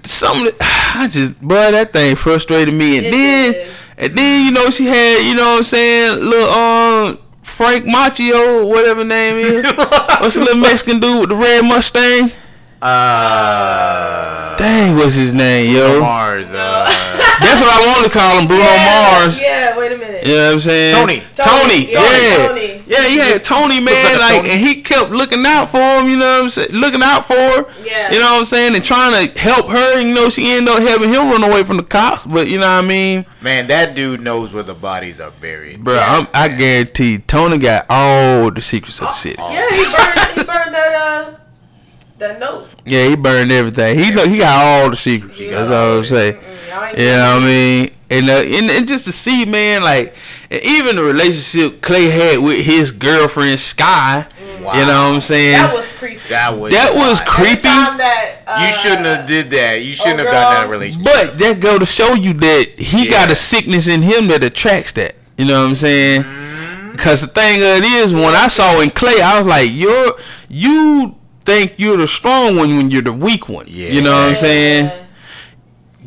some, I just, bro, that thing frustrated me. And It then, did. and then you know, she had, you know what I'm saying, little um Frank Machio, whatever name is. What's the little Mexican dude with the red Mustang? Uh, Dang, what's his name, yo? Mars. Uh, That's what I want to call him, Bruno yeah, Mars. Yeah, wait a minute. You know what I'm saying? Tony. Tony. Tony, yeah, Yeah. Tony. Yeah, he had Tony, man. like Like, Tony. and he kept looking out for him, you know what I'm saying? Looking out for her. Yeah. You know what I'm saying? And trying to help her. You know, she ended up having him run away from the cops. But, you know what I mean? man, that dude knows where the bodies are buried. Bro, Yeah. I'm, I guarantee Tony got all the secrets of the city. Yeah, he burned. he burned that uh, that note. Yeah, he burned everything. He know he got all the secrets. He That's all all I'm it. saying. Ain't You know what I mean? And, uh, and and just to see, man, like and even the relationship Clay had with his girlfriend Skye. You know what I'm saying? That was creepy. That was. That was Every creepy. that uh, You shouldn't have did that. You shouldn't oh, have gotten that relationship. But that go to show you that he Yeah. got a sickness in him that attracts that. You know what I'm saying? Mm-hmm. Because the thing of it is, when I saw in Clay, I was like, "You're you think you're the strong one when you're the weak one." Yeah. You know what I'm saying?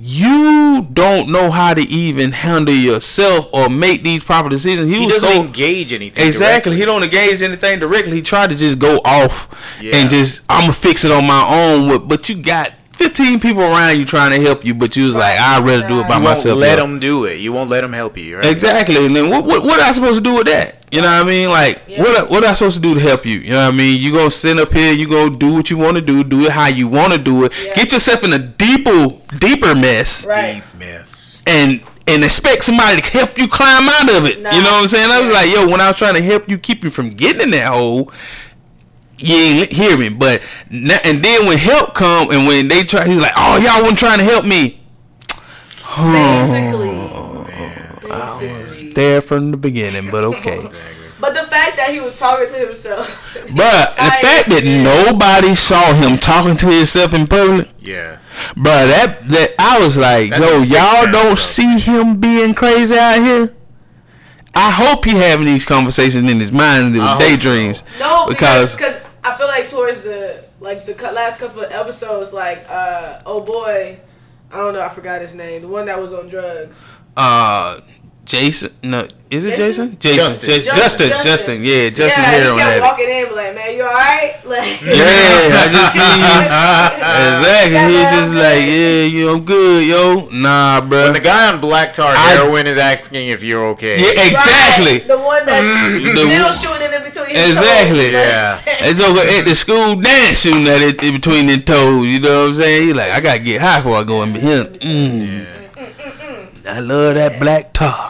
You don't know how to even handle yourself or make these proper decisions. He, he was doesn't so engage anything. Exactly. directly. He don't engage anything directly. He tried to just go off Yeah. and just I'm gonna fix it on my own. But you got 15 people around you trying to help you, but you was like, I'd rather do it by You won't myself. let yo. them do it. You won't let them help you. Right? Exactly. And then what, what what I supposed to do with that? You know what I mean? Like Yeah. what what I supposed to do to help you? You know what I mean? You gonna sit up here, you gonna do what you want to do, do it how you want to do it. Yeah. Get yourself in a deeper deeper mess Right. Deep mess. and and expect somebody to help you climb out of it. Nah. You know what I'm saying? I was Yeah. like, yo, when I was trying to help you keep you from getting in that hole, you ain't li- hear me. But na- and then when help come and when they try, he's like, oh, y'all wasn't trying to help me. Basically. Oh, Basically. There from the beginning, but okay. But the fact that he was talking to himself. But the entire fact that experience- nobody saw him talking to himself in public, Yeah. But that that I was like, That's yo, y'all don't stuff. see him being crazy out here. I hope he having these conversations in his mind and I his hope daydreams. No, because because because I feel like towards the like the last couple of episodes, like uh oh boy, I don't know, I forgot his name, the one that was on drugs. uh, Jason, no, is it Jason? Jason? Jason, Justin. Justin, Justin, Justin, yeah, Justin yeah, here he on kept that. walking in, like, man, you all right? Like, Yeah, I just seen you. Exactly. Yeah, He just like, yeah, you, I'm good, yo. Nah, bro. When the guy on black tar I- heroin is asking if you're okay. yeah, exactly. Right, the one that's mm. The- still shooting in between his Exactly. toes. Like, Yeah. That joker at the school dance shooting at it in between their toes. You know what I'm saying? He like, I gotta get high before I go in here. Mm. Mm. mm. I love that black tar.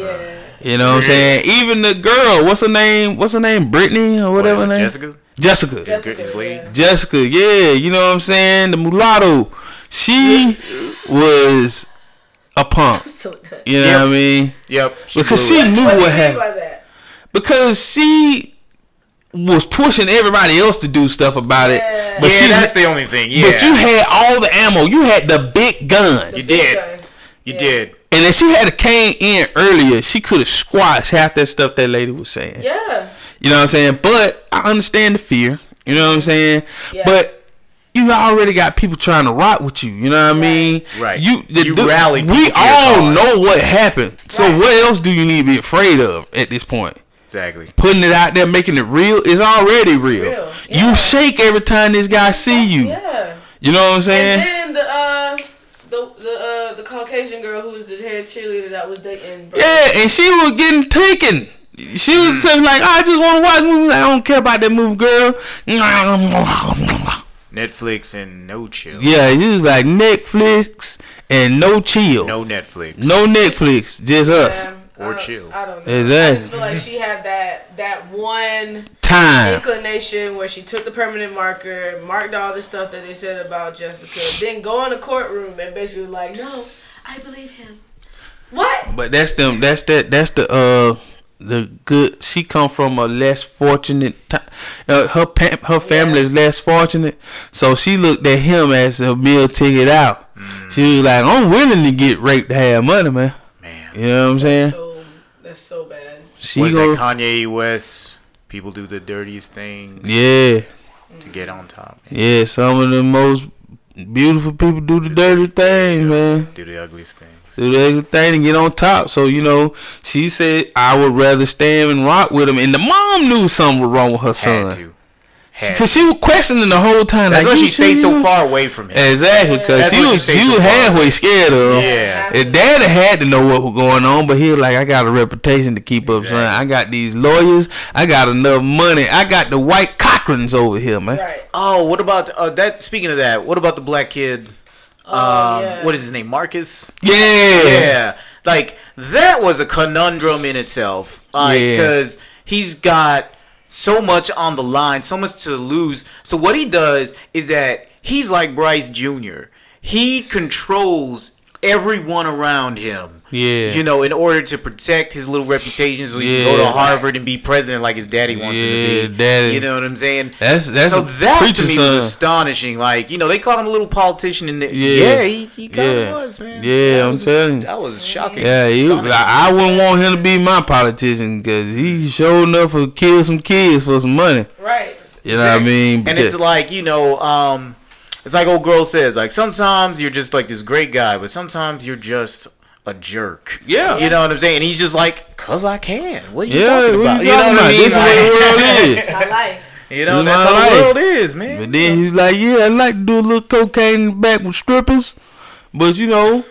Yeah. You know what I'm saying? Even the girl, what's her name? What's her name? Brittany or whatever her name. Jessica? Jessica. Jessica, Good, yeah. Jessica, yeah, you know what I'm saying? The mulatto. She was a punk. So done. You know Yep. what I mean? Yep. Because she knew What what happened. Because she was pushing everybody else to do stuff about Yeah. it. But yeah, she that's the only thing. Yeah. But you had all the ammo. You had the big gun. You Big did. gun. You Yeah. did. And if she had came in earlier, she could have squashed half that stuff that lady was saying. Yeah. You know what I'm saying? But I understand the fear. You know what I'm saying? Yeah. But you already got people trying to rock with you. You know what I mean? Right. You the, You the- rally We all cause. know what happened. So Right. what else do you need to be afraid of at this point? Exactly. Putting it out there, making it real is already real. Real, yeah. You shake every time this guy see you. Yeah. You know what I'm saying? And then the uh the the uh the Caucasian girl who was the head cheerleader that was dating. Bro. Yeah, and she was getting taken. She was Mm. saying like, I just want to watch movies. I don't care about that movie, girl. Netflix and no chill. Yeah, he was like Netflix and no chill, no, Netflix. No Netflix. Netflix, just us. Yeah, Or I don't- chill. I don't know. Exactly. I just feel like she had that that one Time. inclination where she took the permanent marker, marked all the stuff that they said about Jessica, then go in the courtroom and basically like, no, I believe him. What? But that's them. That's that. That's the uh the good. She come from a less fortunate. Ti- uh, her pa- her family is less fortunate, so she looked at him as a meal ticket out. She was like, I'm willing to get raped to have money, man. Man. You know what I'm saying? So that's so bad. She Was go, that Kanye West? People do the dirtiest things yeah, to get on top. yeah. Some of the most beautiful people do the dirty things, man. Do the ugliest things. do the other thing and get on top. So you know, she said I would rather stand and rock with him. And the mom knew something was wrong with her Had son to. Had because she was questioning the whole time. That's like, why she stayed sure so far away from him. Exactly, because she why she was stayed she so was far halfway away. scared of him. Yeah. And daddy had to know what was going on, but he was like, I got a reputation to keep up, son. I got these lawyers. I got enough money. I got the white Cochrans over here, man. Right. Oh, what about uh, that? Speaking of that, what about the black kid? Oh, um, yeah. What is his name? Marcus. Yeah. Yeah, like that was a conundrum in itself. Like, Yeah. because he's got so much on the line, so much to lose. So what he does is that he's like Bryce Jr. He controls everyone around him. Yeah. You know, in order to protect his little reputation, so he Yeah. can go to Harvard and be president like his daddy wants him to be. daddy. You know what I'm saying? That's that's so that to me son. was astonishing. Like, you know, they called him a little politician, and yeah, Yeah. yeah he, he kind of Yeah. was, man. Yeah, That I'm was- telling you. that was shocking. Yeah, he, I, I wouldn't want him to be my politician because he sure enough will kill some kids for some money. Right. You know what I mean? and Because- it's like you know, um, it's like old girl says, like sometimes you're just like this great guy, but sometimes you're just a jerk. Yeah. you know what I'm saying. And he's just like, cause I can. What are you yeah, talking about? you talking about? This is Like- the world is. My life. You know, that's my how life. the world is, man. But then he's like, yeah, I like to do a little cocaine in the back with strippers. But you know,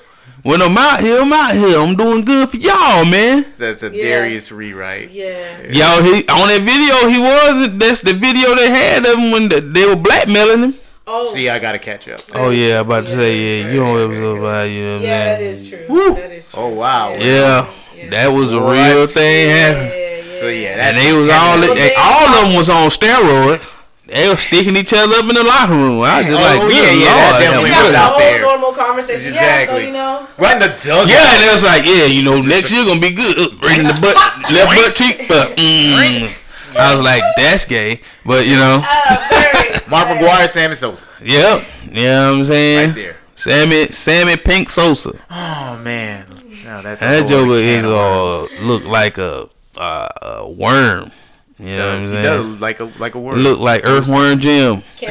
when I'm out here, I'm out here. I'm doing good for y'all, man. That's a Yeah. Darius rewrite. Yeah. Y'all, he on that video, he was. That's the video they had of him when the, they were blackmailing him. Oh. See, I gotta catch up. Oh yeah, I'm about to say Yeah, yeah. You know what was about you know I'm yeah, that saying? is true. Woo. That is true. Oh wow. Yeah, Yeah. that was a What? real thing Yeah, happening. yeah. So yeah, And they was all So they, they- all of them was on steroids. They were sticking each other up in the locker room. I was just Oh, like, yeah, good yeah, that lord, definitely We was have mercy. the out whole there. normal conversation. Yeah, so you know. right in the dugout. Yeah, and it was like, yeah, you know, next year gonna be good. Uh, Bringing the butt, left butt cheek, but mm. I was like, that's gay, but you know, Uh, Mark McGwire, Sammy Sosa, yep, you know what I'm saying. right there. Sammy, Sammy Pink Sosa. Oh man, no, that's a That whole Joker is can uh look like a uh, a worm. You know what I'm he saying? does like a like a word. Look like Earthworm Jim.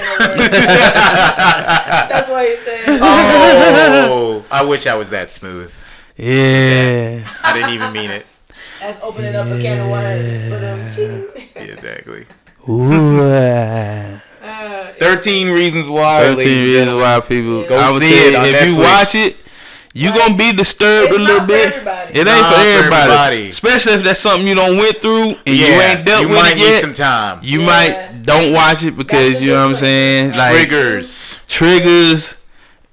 That's why you said. Oh, I wish I was that smooth. Yeah. I didn't even mean it. That's opening up a can of worms. But um, ching. Yeah, exactly. Ooh. Uh, Thirteen reasons why. Thirteen reasons why people Go I would see it on you, if you watch it, you gonna be disturbed It's a little bit. everybody. It ain't Not for for everybody. everybody. Especially if that's something you don't went through and you ain't dealt you with might it need yet. some time. you Yeah. might don't watch it because That's you know what I'm saying. Like Triggers. triggers,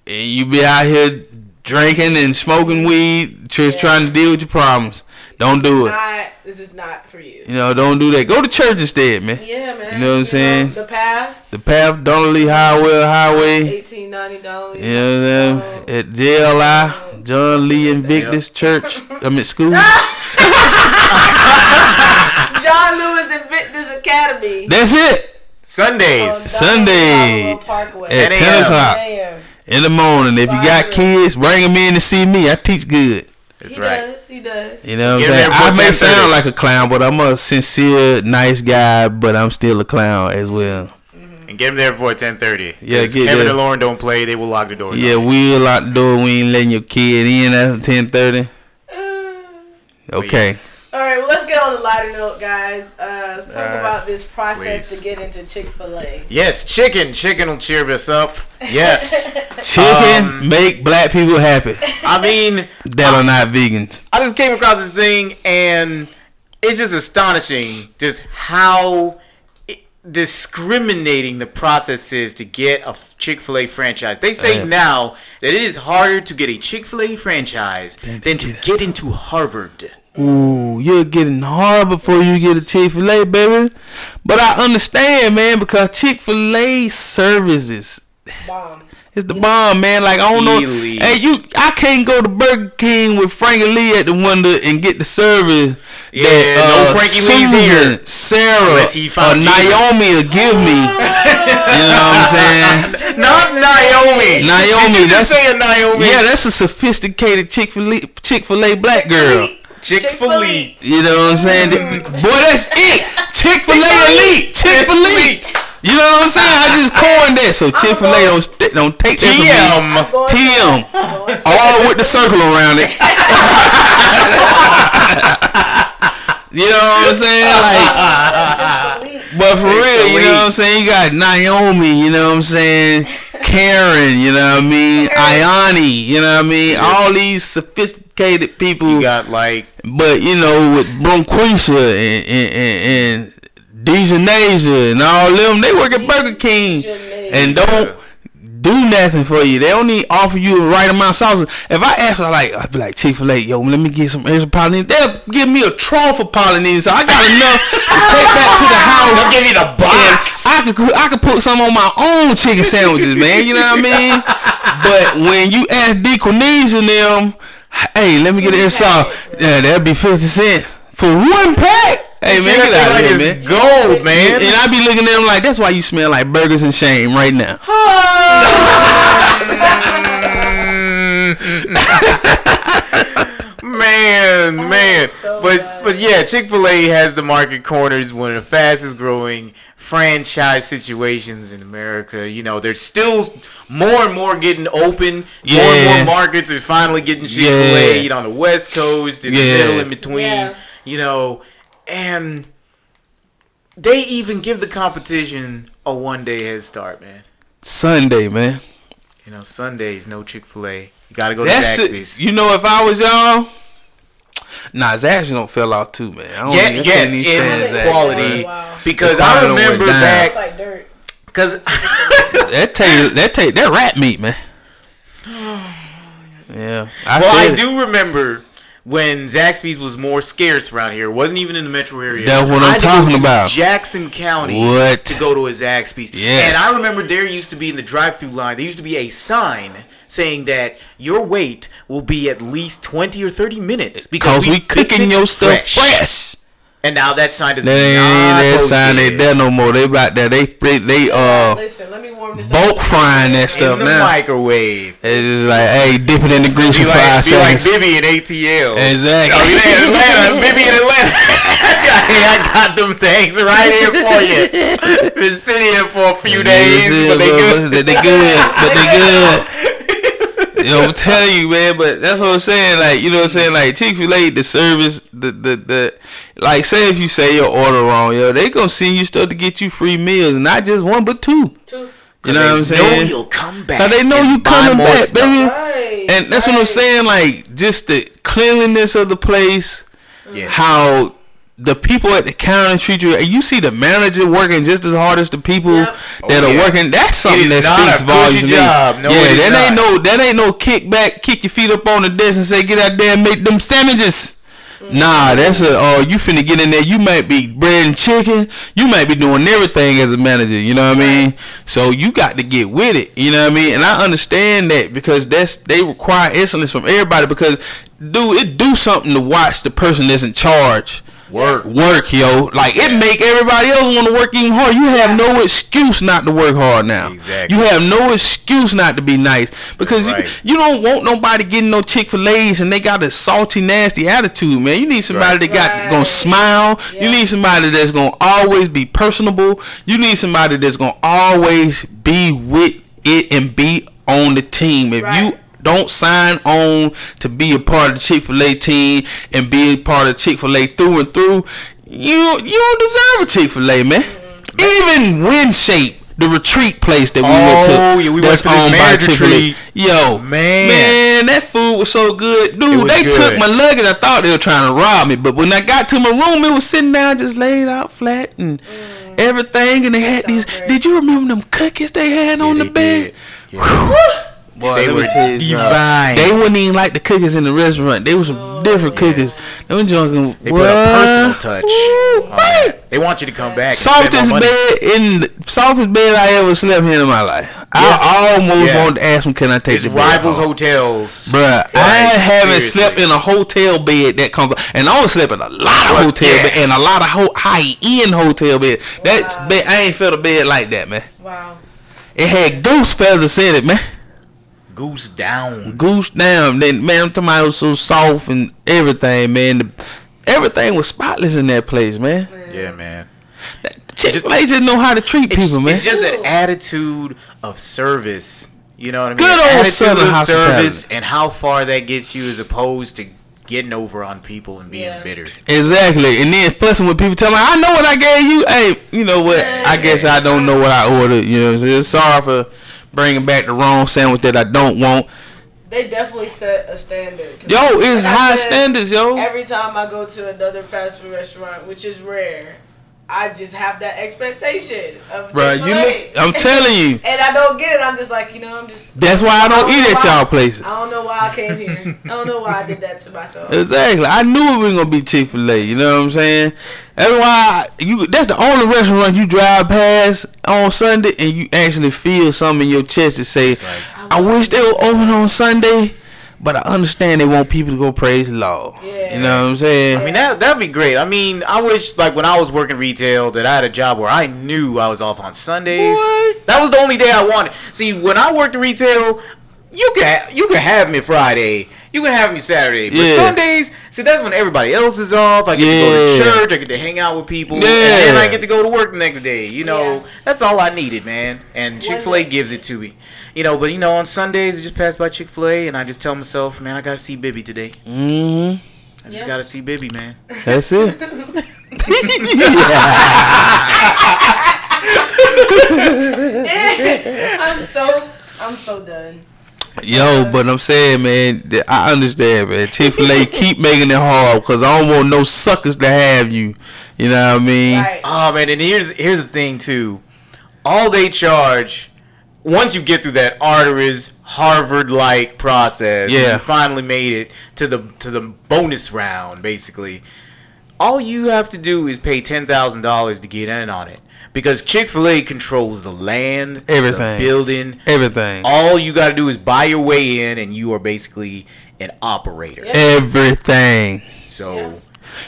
and you be out here drinking and smoking weed, just Yeah. trying to deal with your problems. Don't do it. Not, this is not for you. You know, don't do that. Go to church instead, man. Yeah, man. You know what I'm saying? the path, The path, Donnelly Highway Highway. eighteen ninety dollars. You know what I'm saying? At JLI, John Lee Invictus Church. I mean school. John Lewis Invictus Academy. That's it. Sundays. Oh, on Sunday Parkway. at 10 10 o'clock in the morning. If you got kids, bring them in to see me. I teach good. That's he right. does. He does. You know what I'm saying? I may 10:30. sound like a clown, but I'm a sincere, nice guy, but I'm still a clown as well. Mm-hmm. And get him there before ten thirty. Yeah, get Kevin there. and Lauren don't play. They will lock the door. Yeah, we'll lock the door. We ain't letting your kid in after 1030. Uh, okay. All right, well, let's get on a lighter note, guys. Uh, let's talk All right. about this process Please. to get into Chick Fil A. Yes, chicken. Chicken will cheer us up. Yes. Chicken Um, make black people happy I mean, that are not vegans. I just came across this thing and it's just astonishing just how discriminating the process is to get a Chick fil A franchise. They say Yeah. now that it is harder to get a Chick fil A franchise than to get into Harvard. Ooh, you're getting hard before you get a Chick fil A, baby. But I understand, man, because Chick fil A services. Bomb. It's the bomb, man. Like I don't know. Elite. Hey, you, I can't go to Burger King with Frankie Lee at the window and get the service. Yeah, that, no uh, Frankie Lee's here. Sarah, Unless he or Naomi will give me. you know what I'm saying? Not Naomi. Naomi, Did you just that's- say a Naomi. Yeah, that's a sophisticated Chick fil A Chick fil A black girl. Chick fil A. You know what I'm saying? Boy, that's it. Chick fil A elite. Chick fil A. You know what I'm saying? I just coined that. So Chick fil A don't st- don't take that from me. TM. Going TM. to- going to- All with the circle around it. you know what I'm saying? Like, but for real, you know what I'm saying? You got Naomi, you know what I'm saying? Karen, you know what I mean? Ayani, you know what I mean? All these sophisticated people. You got like But you know, with Bronquisha and and, and, and Dejanesia and all them, they work at Burger King and don't do nothing for you. They only offer you the right amount of sauces. If I ask her like, I'd be like Chick Fil A, yo, let me get some extra Polynesian. They'll give me a trough of Polynesian. So I got enough to take back to the house. They'll give you the box. I could I could put some on my own chicken sandwiches, man. You know what I mean? But when you ask Dequanese and them, hey, let me get this sauce. Yeah, that'd be fifty cents for one pack. Hey man, get out like of here, man. gold, man. And I be looking at them like that's why you smell like burgers and shame right now. man, oh, man. so but bad. but yeah, Chick Fil A has the market corners, one of the fastest growing franchise situations in America. You know, there's still more and more getting open. More Yeah. and more markets are finally getting Chick Fil A. Yeah. You know, on the West Coast, in the Yeah. middle, in between. Yeah. You know, and they even give the competition a one day head start, man. Sunday, man. You know, Sundays no Chick Fil A. You gotta go to That's Zaxby's. it. You know, if I was y'all, nah, Zaxby's don't fell off too, man. I don't Yeah, even- yes, in Zaxby's. Zaxby's, quality. Wow. Because I remember down. It's back like dirt. because man. That take that take that rat meat, man. Yeah, I well, I said it. do remember when Zaxby's was more scarce around here. It wasn't even in the metro area. That's what I'm talking about. Jackson County What? to go to a Zaxby's. Yes. And I remember there used to be in the drive-through line. There used to be a sign saying that your wait will be at least 20 or 30 minutes Cause we fix cooking your stuff fresh. And now that sign does That ain't that sign ain't there no more. They about there. They they, they uh Listen, let me warm this bulk up. frying that stuff in the now. microwave. It's just like, hey, dip it in the grease Be for like, five be like seconds. Bibby in ATL. Exactly. Oh, you in Atlanta. Bibby in Atlanta. hey, I got them things right here for you. Been sitting here for a few days, but they good. But they good. But they good. You know, I'm telling you, man. But that's what I'm saying. Like, you know what I'm saying? Like Chick Fil A, the service, the the the, like, say if you say your order wrong, yo, they gonna send you stuff to get you free meals, not just one but two. Two. You know what I'm saying? They Know you'll come back. Now they know you coming back, stuff. baby. Right. And that's what I'm saying. Like, just the cleanliness of the place. Yeah. how the people at the counter treat you. and You see the manager working just as hard as the people Yep. that Oh, are yeah. working. That's something that speaks volumes to me. No, yeah, it is that ain't no that ain't no kickback. Kick your feet up on the desk and say, "Get out there and make them sandwiches." Nah, that's a oh you finna get in there. You might be bread and chicken. You might be doing everything as a manager. You know what I mean? So you got to get with it. You know what I mean? And I understand that because that's they require excellence from everybody. Because dude, it do something to watch the person that's in charge Work. work, yo. Like it make everybody else want to work even harder. You have no excuse not to work hard now. Exactly. You have no excuse not to be nice because Right. you, you don't want nobody getting no Chick Fil A's and they got a salty, nasty attitude, man. You need somebody Right. that got Right. gonna smile. You need somebody that's gonna always be personable. You need somebody that's gonna always be with it and be on the team. If Right. you don't sign on to be a part of the Chick Fil A team and be a part of Chick Fil A through and through. You you don't deserve a Chick Fil A, man. Even WinShape, the retreat place that we went to, Oh, yeah, we went that's to this owned by Chick-fil-A. Yo, Man. man, that food was so good, dude. They good. took my luggage. I thought they were trying to rob me, but when I got to my room, it was sitting down, just laid out flat and mm. everything. And they had these. Did you remember them cookies they had on the bed? Yeah. Boy, They let were tell divine. They wouldn't even like the cookies in the restaurant. They was some oh, different cookies. They were junking. They put a personal touch. Ooh, on. They want you to come back. Softest bed in the softest bed I ever slept in in my life. I almost Yeah. wanted to ask him, "Can I take It's the bed rivals home?" hotels. Bruh, I haven't seriously. slept in a hotel bed that comes, and I was slept in a lot of hotel yeah. bed and a lot of ho- high end hotel bed. That bed, I ain't felt a bed like that, man. Wow. It had goose feathers in it, man. Goose down. Goose down. Then man, I'm talking about was so soft and everything, man. The, everything was spotless in that place, man. Yeah, man. Chick Fil A just know how to treat people, man. it's just an attitude of service. You know what I mean? Good old attitude Southern of hospitality. service and how far that gets you as opposed to getting over on people and being Yeah. bitter. Exactly, and then fussing with people, telling me, "I know what I gave you." Hey, you know what? I guess I don't know what I ordered. You know, what I'm saying? sorry for bringing back the wrong sandwich that I don't want. They definitely set a standard. Yo, it's like high said, standards, yo. Every time I go to another fast food restaurant, which is rare, I just have that expectation of Bruh, you look- I'm telling you. and I don't get it. I'm just like, you know, I'm just. That's why I don't know eat at why- y'all places. I don't know why I came here. I don't know why I did that to myself. Exactly. I knew it was gonna be Chick Fil A. You know what I'm saying? That's why you. That's the only restaurant you drive past on Sunday, and you actually feel something in your chest to say, like- "I wish they were open on Sunday." But I understand they want people to go praise the Lord. Yeah. You know what I'm saying? I mean that that'd be great. I mean, I wish like when I was working retail that I had a job where I knew I was off on Sundays. What? That was the only day I wanted. See, when I worked in retail, you can you can have me Friday, you can have me Saturday, but Yeah. Sundays, see that's when everybody else is off. I get to go to church, I get to hang out with people, Yeah. and then I get to go to work the next day. You know, Yeah. that's all I needed, man. And Chick Fil A gives it to me. You know, but you know, on Sundays I just pass by Chick Fil A and I just tell myself, man, I gotta see Bibby today. hmm I just Yeah. gotta see Bibby, man. That's it. I'm so I'm so done. Yo, but I'm saying, man, I understand, man. Chick Fil A keep making it hard because I don't want no suckers to have you. You know what I mean? Right. Oh man, and here's here's the thing too. All they charge once you get through that arteries Harvard like process, Yeah. you finally made it to the to the bonus round, basically. All you have to do is pay ten thousand dollars to get in on it. Because Chick fil A controls the land, Everything. the building. Everything. All you gotta do is buy your way in and you are basically an operator. Yeah. Everything. So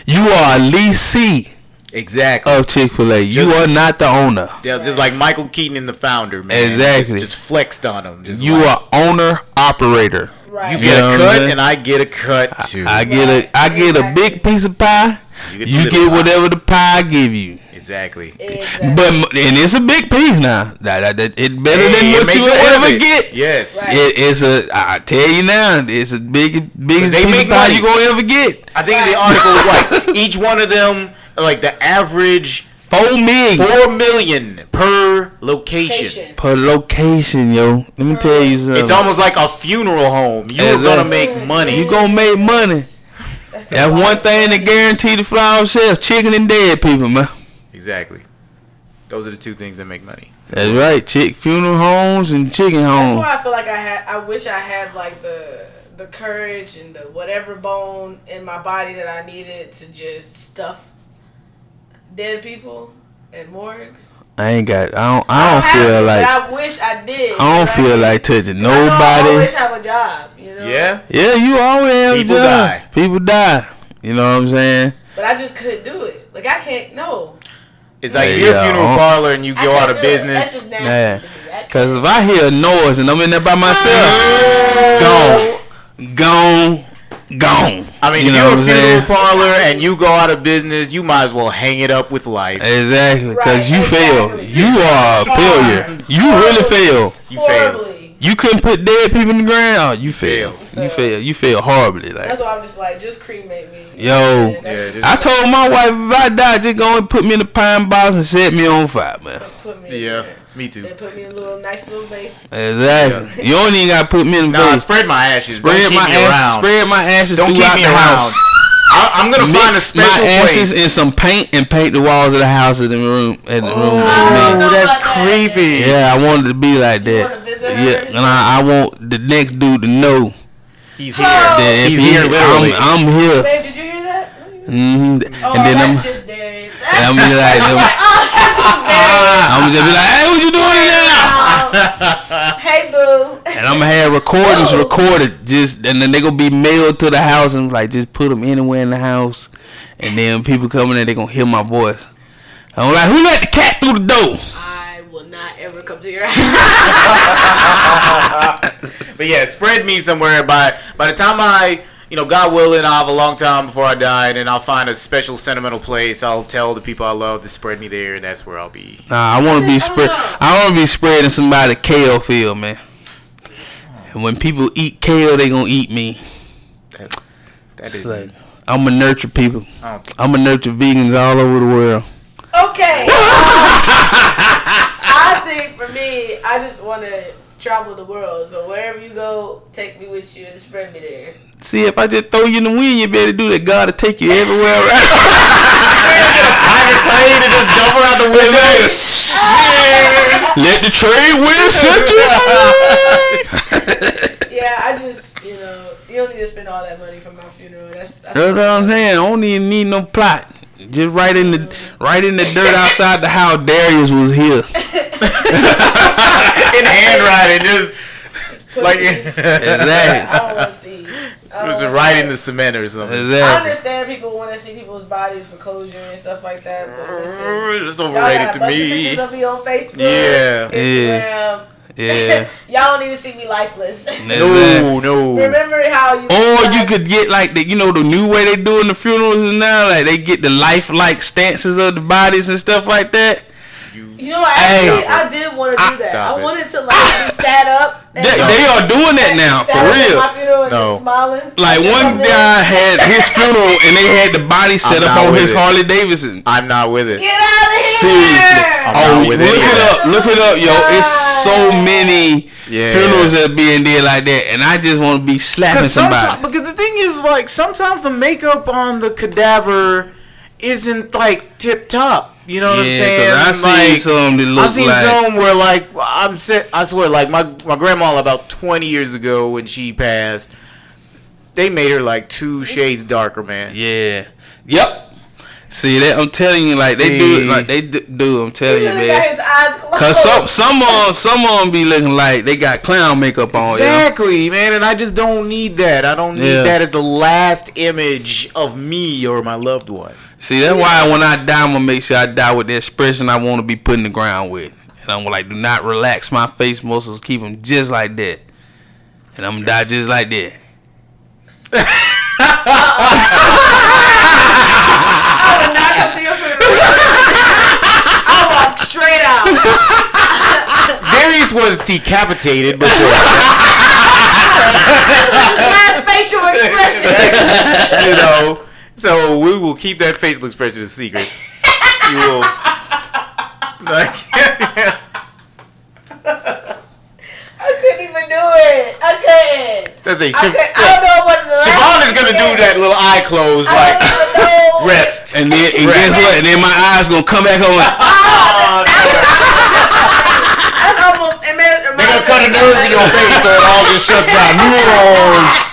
You are a leasee exactly. of Chick Fil A. You are not the owner. Yeah, just like Michael Keaton and the founder, man. Exactly. Just, just flexed on him. Just You like, are owner operator. Right. You You get know a cut, and I get a cut too. I get a I get a big piece of pie. You get You the get pie. whatever the pie give you. exactly. Exactly. But and it's a big piece now. That, that, that it better Hey, than it what you it worth ever it. get. Yes. Right. It, it's a. I tell you now, it's a big, biggest they piece make of pie money. you gonna ever get. I think in the article, was like each one of them, like the average Four million four million per location. Patient. per location, yo. Let me tell you something. It's almost like a funeral home. You're Exactly. gonna make money. You're gonna make money. That's, That's one thing that guarantee the flower shelf: chicken and dead people, man. exactly. Those are the two things that make money. That's right. Chick funeral homes and chicken homes. That's why I feel like I had. I wish I had like the the courage and the whatever bone in my body that I needed to just stuff dead people in morgues. I ain't got. I don't. I don't have feel it, like. But I wish I did. I don't but feel like touching nobody. I nobody. always have a job, you know. Yeah. Yeah, you always have a People job. die. People die. You know what I'm saying? But I just couldn't do it. Like I can't. No. It's like Yeah, you're a yeah, funeral uh-huh. parlor and you go out of do it. That's business. just nasty Yeah. to me. I Cause if I hear a noise and I'm in there by myself, gone, gone, gone. I mean, you if know you're what a I'm funeral parlor and you go out of business, you might as well hang it up with life. Exactly, cause Right, you fail. exactly. You are a failure. You really fail. You fail. You couldn't put dead people in the ground. Oh, you fail. Fail. You fail. You fail horribly. That's why I'm just like, just cremate me. Yo. And Yeah, just just- I told my wife if I die, just go and put me in a pine box and set me on fire, man. put me. Yeah, In there. Me too. They put me in a little nice little vase. Exactly. You don't even gotta put me in a Nah, vase. spread my ashes. Spread Don't my ashes. around. Spread my ashes Don't keep throughout me the around. house. I, I'm gonna find a Mix special my ashes place. in some paint and paint the walls of the house in the room. In the room. Oh, with no. me. that's creepy. Yeah, I wanted to be like You that. wanna visit her Yeah, and I, I want the next dude to know He's here. Oh. that He's he, here literally. I'm, I'm here. Babe, did you hear that? hmm Oh, and then I'm, just Darius. I'm be like, I'm like, oh, that's just Darius. I'm just be like, hey, what you doing in there? Um, hey, boo. And I'm gonna have recordings recorded, just and then they gonna be mailed to the house and like just put them anywhere in the house, and then people coming in, they gonna hear my voice. I'm like, who let the cat through the door? I will not ever come to your house. But yeah, spread me somewhere. By by the time I, you know, God willing, I'll have a long time before I die, and I'll find a special sentimental place. I'll tell the people I love to spread me there, and that's where I'll be. Nah, I want to be spread. I want to be spreading somebody kale field, man. And when people eat kale, they gonna eat me. That, that It's is like I'm gonna nurture people. Oh. I'm gonna nurture vegans all over the world. Okay. I think for me, I just want to travel the world. So wherever you go, take me with you and spread me there. See, if I just throw you in the wind, you better do that. God will take you everywhere around. private plane and just jump around the window. Let the trade wind set you. Yeah, I just, you know, you don't need to spend all that money for my funeral. That's, that's That's what I'm saying. I don't even need no plot. Just right in the right in the dirt outside the house. Darius was here. In handwriting, just Put like it Exactly. I don't want to see. I was wanna right in the cement or something. I understand people want to see people's bodies for closure and stuff like that, but listen. It's Y'all overrated got a to bunch of pictures me. of me on Facebook, Yeah. Instagram. Yeah. Y'all don't need to see me lifeless. No, no. Remember how you? Or you could get like the you know the new way they doing the funerals and now like they get the lifelike stances of the bodies and stuff like that. You. You know, actually, Hey. I did want to do that. I wanted to like be sat up. And They, they are doing that now for real. My funeral and No. smiling. Like one up there. guy had his funeral and they had the body set I'm up on his it. Harley Davidson. I'm not with it. Get out of here! Seriously. I'm Oh, not look with it any of that. up, look it up, yo. It's so many Yeah. funerals that being did like that, and I just want to be slapping somebody. because the thing is, like, sometimes the makeup on the cadaver isn't like tip top. You know what I'm Yeah, saying? because I seen Like, some that look I've seen like some where like I'm set. I swear, like my my grandma about 20 years ago when she passed, they made her like two shades darker, man. yeah, yep. See that? I'm telling you, like they do it, like they do. I'm telling you, man. his eyes closed. Cause some some on some on be looking like they got clown makeup on. yo. Exactly, man, and I just don't need that. I don't need Yeah. that as the last image of me or my loved one. See, that's why when I die, I'm gonna make sure I die with the expression I want to be put in the ground with, and I'm like, do not relax my face muscles, keep them just like that, and I'm gonna die just like that. I would not come to your funeral. I walked straight out. Darius was decapitated before. His last facial expression. you know. So we will keep that facial expression a secret. You will. Like, I couldn't even do it. I couldn't. Let's say I, Siobhan could, I don't know what the Siobhan is gonna do that little eye close I like don't rest. And then and guess what? And then my eyes gonna come back on. Oh, That's almost. It made, They're gonna cut a nerve in your face so it all just shuts down.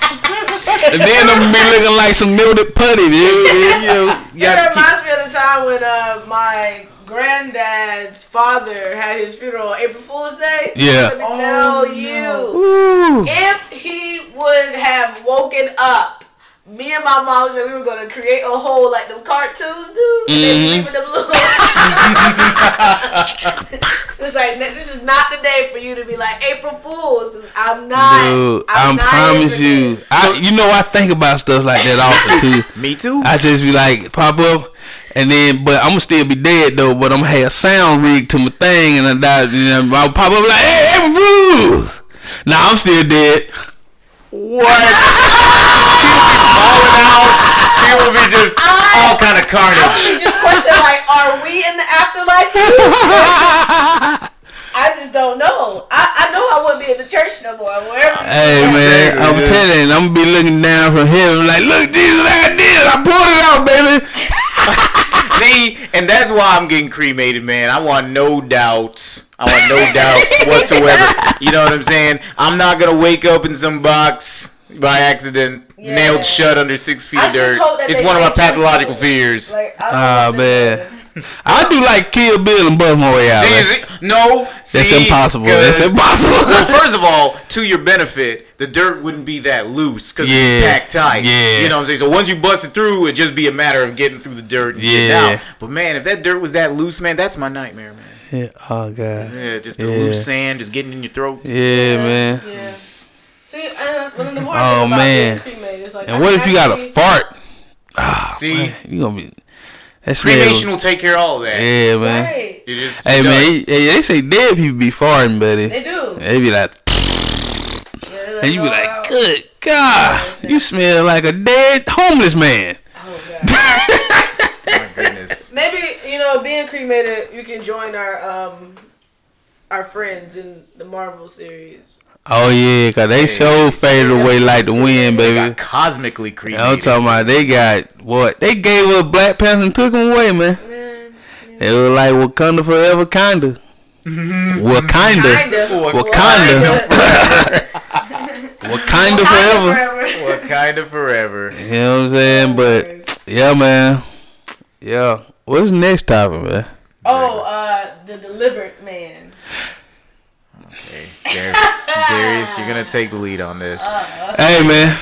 And then I'm gonna be looking like some melted putty. You, you, you, you It gotta keep- reminds me of the time when uh, my granddad's father had his funeral on April Fool's Day. Yeah. Let me tell you, Ooh. if he would have woken up, me and my mom said we were gonna create a hole like them cartoons do. and They Mhm. them little. it's like this is not the day for you to be like April Fools. I'm not. Dude, I'm I not promise you. I, you know, I think about stuff like that often too. Me too. I just be like pop up, and then but I'm gonna still be dead though. But I'm gonna have a sound rig to my thing, and I die. You know, I'll pop up like, hey, April Fools. Nah, I'm still dead. What? Falling out. She will be just all kind of I carnage. would just question like, are we in the afterlife? I just don't know. I, I know I wouldn't be in the church no more. Wherever. Hey man, I'm Yeah. telling you, I'm gonna be looking down from heaven like, look, Jesus, I did. it. I pulled it out, baby. See, and that's why I'm getting cremated, man. I want no doubts. I want no doubts whatsoever. You know what I'm saying? I'm not gonna wake up in some box by accident, Yeah. nailed shut under six feet I of dirt. It's one of my pathological to- fears. Like, I don't Ah man, I do like Kill Bill and bust my way out. See, man. is no, That's see, impossible. 'cause- That's impossible. well, first of all, to your benefit, the dirt wouldn't be that loose because Yeah, it's packed tight. yeah. You know what I'm saying? So once you bust it through, it'd just be a matter of getting through the dirt and getting Yeah. out. But man, if that dirt was that loose, man, that's my nightmare, man. Yeah, oh god. Yeah, just the Yeah. loose sand just getting in your throat. Yeah, man. Yeah. See, and when the more Oh, think about man. being cremated, it's like, And I what if you got a fart? Ah, See? man, you gonna be that's Cremation will take care of all of that. Yeah, man. Right. You just, Hey you man, done. he- hey, they say dead people be farting, buddy. They do. They be like, Yeah, they and you be like, out. good God, you smell like a dead homeless man. Oh, God. my goodness. Maybe you know, being cremated, you can join our um our friends in the Marvel series. Oh yeah, cause they so faded away like the wind, They baby. got cosmically cremated. I'm talking about they got what they gave up Black Panther and took him away, man. Man, It was like Wakanda forever, kinda. Wakanda, kinda. Wakanda, Wakanda forever. What kind of forever? You know what I'm saying? But yeah, man. Yeah. What's the next topic, man? Oh, uh, the delivered man. Okay, Darius, Darius, you're gonna take the lead on this. Uh-huh. Hey, man.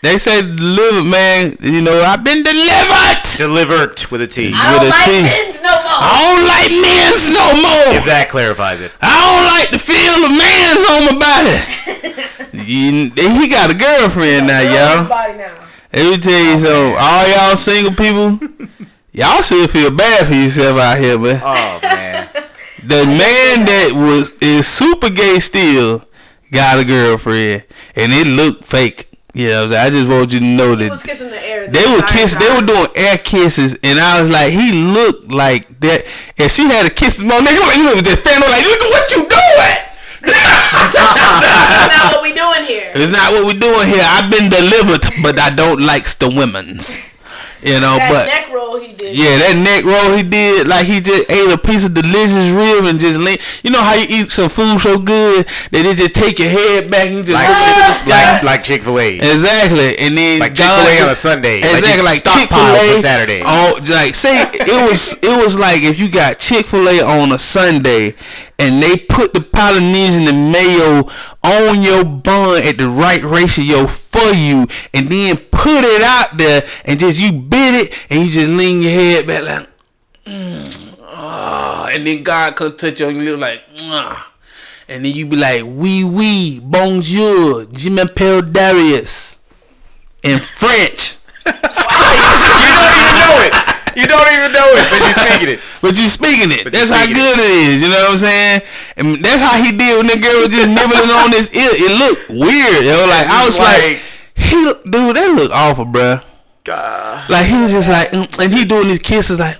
They say delivered, man. You know, I've been delivered. Delivered with a T. I With don't a like T. men's no more. I don't like men's no more. If more. that clarifies it. I don't like the feel of man's on my body. You- he got a girlfriend now, y'all. Body now. Let me tell you something. All y'all single people, Y'all should feel bad for yourself out here, man. Oh man. The man that was is super gay still got a girlfriend, and it looked fake. You know, what I'm saying? I just want you to know that was kissing the air. they were kiss. They were doing air kisses, and I was like, he looked like that. And she had a kiss him on. Nigga, you was just standing like, look at what you doing. That's not what we doing here. It's not what we're doing here. I've been delivered, but I don't likes the women's. You know, That but neck roll he did. yeah, that neck roll he did, like he just ate a piece of delicious rib and just lean. You know how you eat some food so good that it just take your head back and just Like, look into the sky. like, like Chick Fil A. Exactly, and then Like God- Chick-fil-A on a Sunday. Like Exactly, you like, Chick Fil stockpile A for Saturday. Oh, like say it was it was like if you got Chick Fil A on a Sunday, and they put the Polynesian and the mayo on your bun at the right ratio for you, and then put it out there, and just you bit it, and you just lean your head back like. Ah, and then God come touch you on lip like, and then you be like, oui, oui, bonjour, je m'appelle Darius, in French. you don't even know it. You don't even know it, but you're speaking it. But you speaking it. But that's you how speaking good it is. You know what I'm saying? And that's how he did when the girl was just nibbling on his ear. It looked weird. Yo, like I was like, like- he, dude, that look awful, bruh. God. Like he was just like, mm, and he doing these kisses like.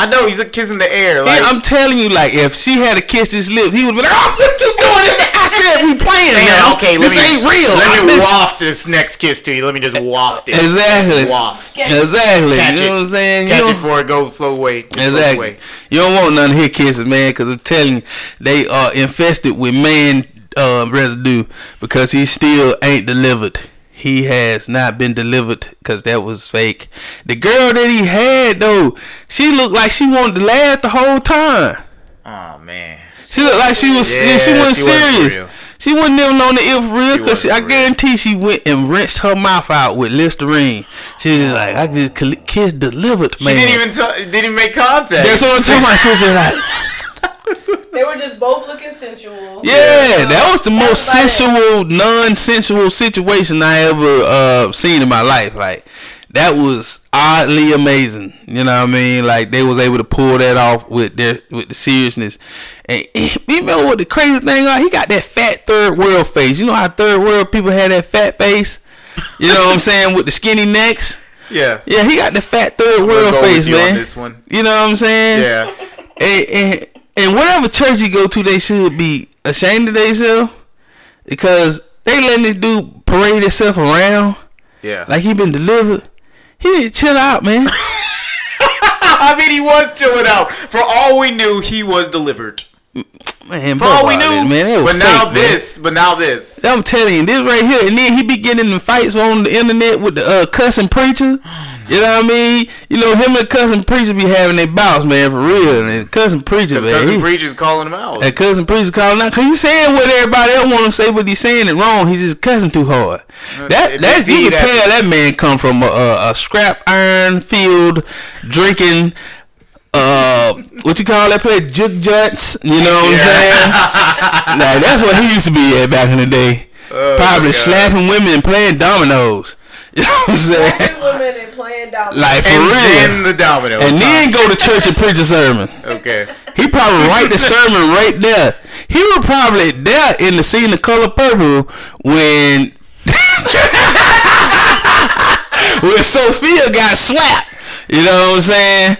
I know he's a kiss in the air. Yeah, Like I'm telling you, like if she had to kiss his lips, he would be like, "Oh, what you doing?" This- I said we playing Man, okay, this me, ain't real. Let I've me been- waft this next kiss to you. Let me just waft it. Exactly. Waft. Exactly. Catch you it. know what I'm saying? You Catch don't- it before it go flow away. It flows Exactly. away. You don't want none of his kisses, man, because I'm telling you, they are infested with man uh, residue because he still ain't delivered. He has not been delivered because that was fake. The girl that he had though, she looked like she wanted to laugh the whole time. Oh man. She looked like she was Yeah, she wasn't she wasn't serious. real. She wasn't even on the ill for real because I guarantee she went and rinsed her mouth out with Listerine. She was like, I just cl- kiss delivered, She didn't even t- didn't even make contact. That's what I'm talking about. She was just like. They were just both looking sensual. Yeah, that was the most was about it. sensual, non-sensual situation I ever uh, seen in my life. Like that was oddly amazing. You know what I mean? Like they was able to pull that off with their with the seriousness. And you know what the crazy thing are? He got that fat third world face. You know how third world people have that fat face? You know what I'm saying? With the skinny necks. Yeah. Yeah, he got the fat third world go with face, you on man. this one. You know what I'm saying? Yeah. and, and, and whatever church you go to, they should be ashamed of themselves because they letting this dude parade himself around Yeah. like he been delivered. He need to chill out, man. I mean, he was chilling out. For all we knew, he was delivered. Man, For all we knew. it, man, but now fake, man. this. But now this. I'm telling you, this right here, and then he be getting in fights on the internet with the uh, cussing preacher. You know what I mean? You know him and cousin preacher be having their bouts, man, for real. And cousin preacher, man, cousin he- preacher's calling him out. That cousin preacher calling out because he's saying what everybody else want to say, but he's saying it wrong. He's just cussing too hard. That it that's you can that- tell that man come from a, a, a scrap iron field drinking. Uh, what you call that play? Jug juts. You know what I'm saying? like that's what he used to be at back in the day. Oh, Probably slapping women and playing dominoes. You know what I'm saying? Black women and playing down. Like for and real. then the domino. and then go to church and preach a sermon. Okay. He probably write the sermon right there. He was probably there in the scene of Color Purple when when Sofia got slapped. You know what I'm saying?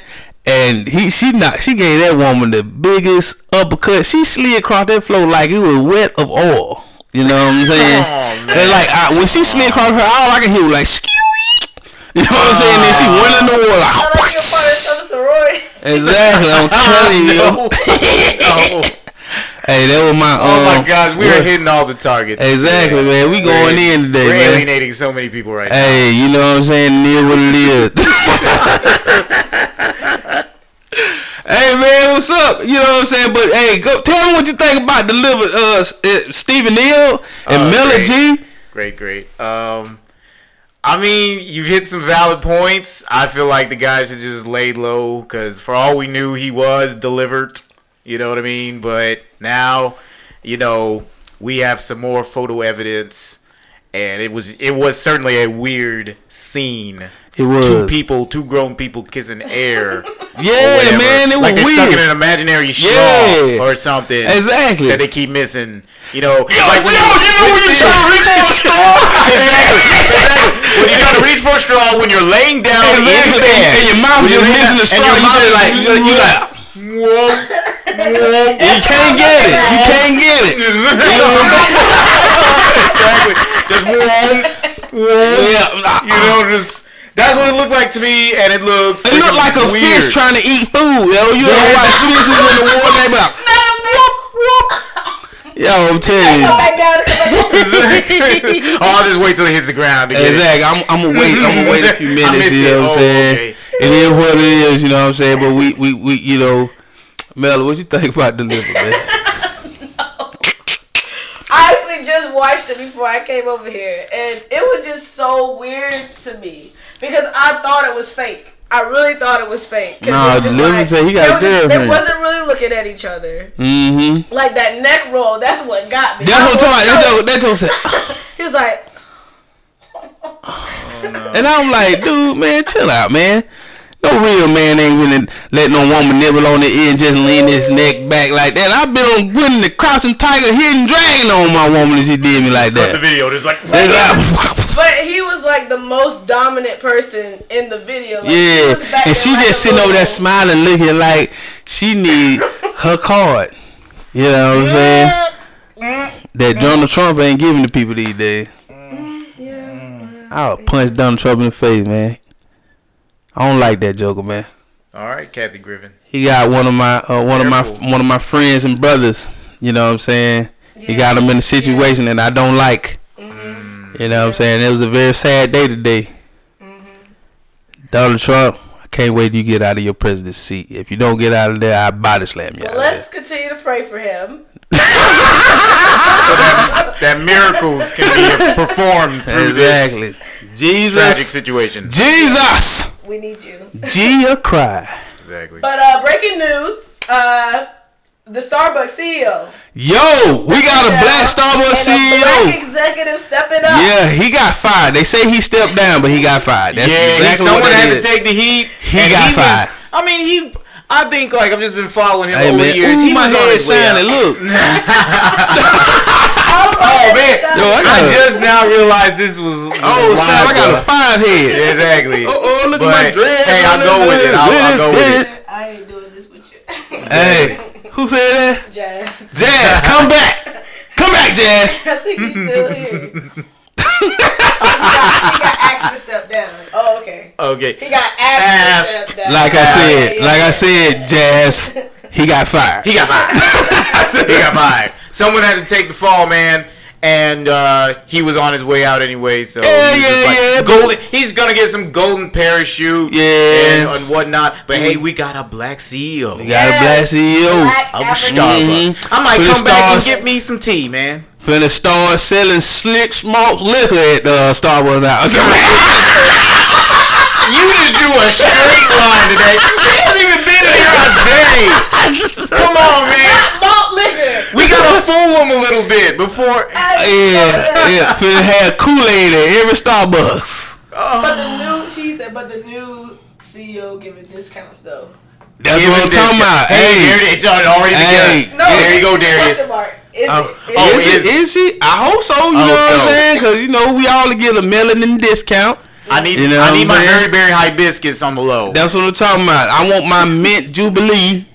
And he she not she gave that woman the biggest uppercut. She slid across that floor like it was wet of oil. You know what I'm saying? Oh, man. and like I, when she slid across her, all I can hear was like skew. You know what I'm saying? Then she went in the water like. I like your part of the sorority. Exactly, I'm telling you. no. no. Hey, that was my. Oh um, my gosh, we are hitting all the targets. Exactly, man. We We're- going in today, We're man. alienating so many people right now. Hey, you know what I'm saying? Near what it is. hey man, what's up? You know what I'm saying? But hey, go tell me what you think about deliver uh uh, Stephen Neil and Uh, Miller great. Great, great. Um, I mean, you've hit some valid points. I feel like the guy should just lay low because for all we knew, he was delivered. You know what I mean? But now, you know, we have some more photo evidence, and it was it was certainly a weird scene. It was. two people, two grown people kissing air. Yeah, man, it was like they're sucking an imaginary straw Yeah. or something. Exactly. That they keep missing. You know, Yo, like when yo, you know when you try to reach for a straw? exactly, exactly. When you try to reach for a straw when you're laying down in Exactly. bed, And your mouth just missing the straw. You your just mouth like, you, you like, you can't get it. You can't get it. You know what I'm saying? exactly. Just warm. Yeah. You know, just that's what it looked like to me, and it looked. It looked like a weird. fish trying to eat food, yo. You ever watch fishes in the water? They be like, yo, I'm telling you. Come back down. Come back oh, I'll just wait till it hits the ground. To get it. Exactly. I'm, I'm gonna wait. I'm gonna wait a few minutes. You know it. what I'm Oh, saying? okay. It is what it is. You know what I'm saying? But we, we, we, you know, Mel, what you think about deliver, man? I actually just watched it before I came over here, and it was just so weird to me because I thought it was fake. I really thought it was fake. Nah, was just Deliver he got they were just- girlfriend. They wasn't really looking at each other. Mm-hmm. Like that neck roll, that's what got me. That's what I'm talking about. That don't say. He was like, And I'm like, dude, man, chill out, man. No real man ain't gonna let no woman nibble on the ear and just lean his neck back like that. I've been on winning the crouching tiger, hidden dragon on my woman and she did me like that. The video just like. It's like- but he was like the most dominant person in the video. Like, he Yeah, was and she just sitting over there little- smiling, looking like she need her card. You know what I'm saying? That Donald Trump ain't giving to people these days. Mm-hmm. Yeah. I'll punch Donald Trump in the face, man. I don't like that Joker, man. All right, Kathy Griffin. He got one of my uh, one of my one of my friends and brothers. You know what I'm saying? He got him in a situation that I don't like. You know what I'm saying? It was a very sad day today. Donald Trump, I can't wait till you get out of your presidency seat. If you don't get out of there, I body slam you. But out of let's continue to pray for him. That miracles can be performed there. through this Exactly. tragic situation. Jesus. We need you. Gia cry. Exactly. But uh, breaking news: uh, the Starbucks CEO. Yo, we got a black Starbucks and a black CEO. executive stepping up. Yeah, he got fired. They say he stepped down, but he got fired. That's yeah, exactly someone what that had is. to take the heat. He got was- fired. I mean, he. I think like I've just been following him Hey over man, the years. Ooh, he my was on head his way shining. Look, oh, oh man, Yo, I I got a- just now realized this was. was oh snap! I got a five head. Exactly. Oh, oh, look at my dread. Hey, I'll go with it. I'll, I'll go with it. I ain't doing this with you. Hey, who said that? Jazz. Jazz, come back, come back, Jazz. I think he's still here. He, got, he got asked to step down. Oh, okay. Okay. He got asked, Asked. to step down. Like I said, yeah, like yeah. I said, Jazz, he got fired. He got fired. he got fired. Someone had to take the fall, man. And uh, he was on his way out anyway, so Yeah, he yeah, like, yeah, Golden, he's gonna get some golden parachute, Yeah. and, and whatnot. But hey, we got a black CEO We got a black CEO. Black of African- Starbucks. Mhm. I might For come back and get me some tea, man. Finna start selling slick smoked liquor at uh, Starbucks now. You just drew a straight line today. She hasn't even been here a day. Come on, man. Malt liquor. We gotta fool them a little bit before. yeah, yeah. Finna have Kool Aid at every Starbucks. But the new, she said, but the new CEO giving discounts though. That's Give what him I'm talking about. Hey, there Hey, it is. It's already Hey. begun. No, there you go, it's a Darius. Question mark. Is Oh, it? oh, Is is, it? it, is he? I hope so. You I know what I'm so. saying? Because you know we all get a melanin discount. I need, You know I what need I'm my saying? Berry Berry hibiscus on the low. That's what I'm talking about. I want my mint jubilee.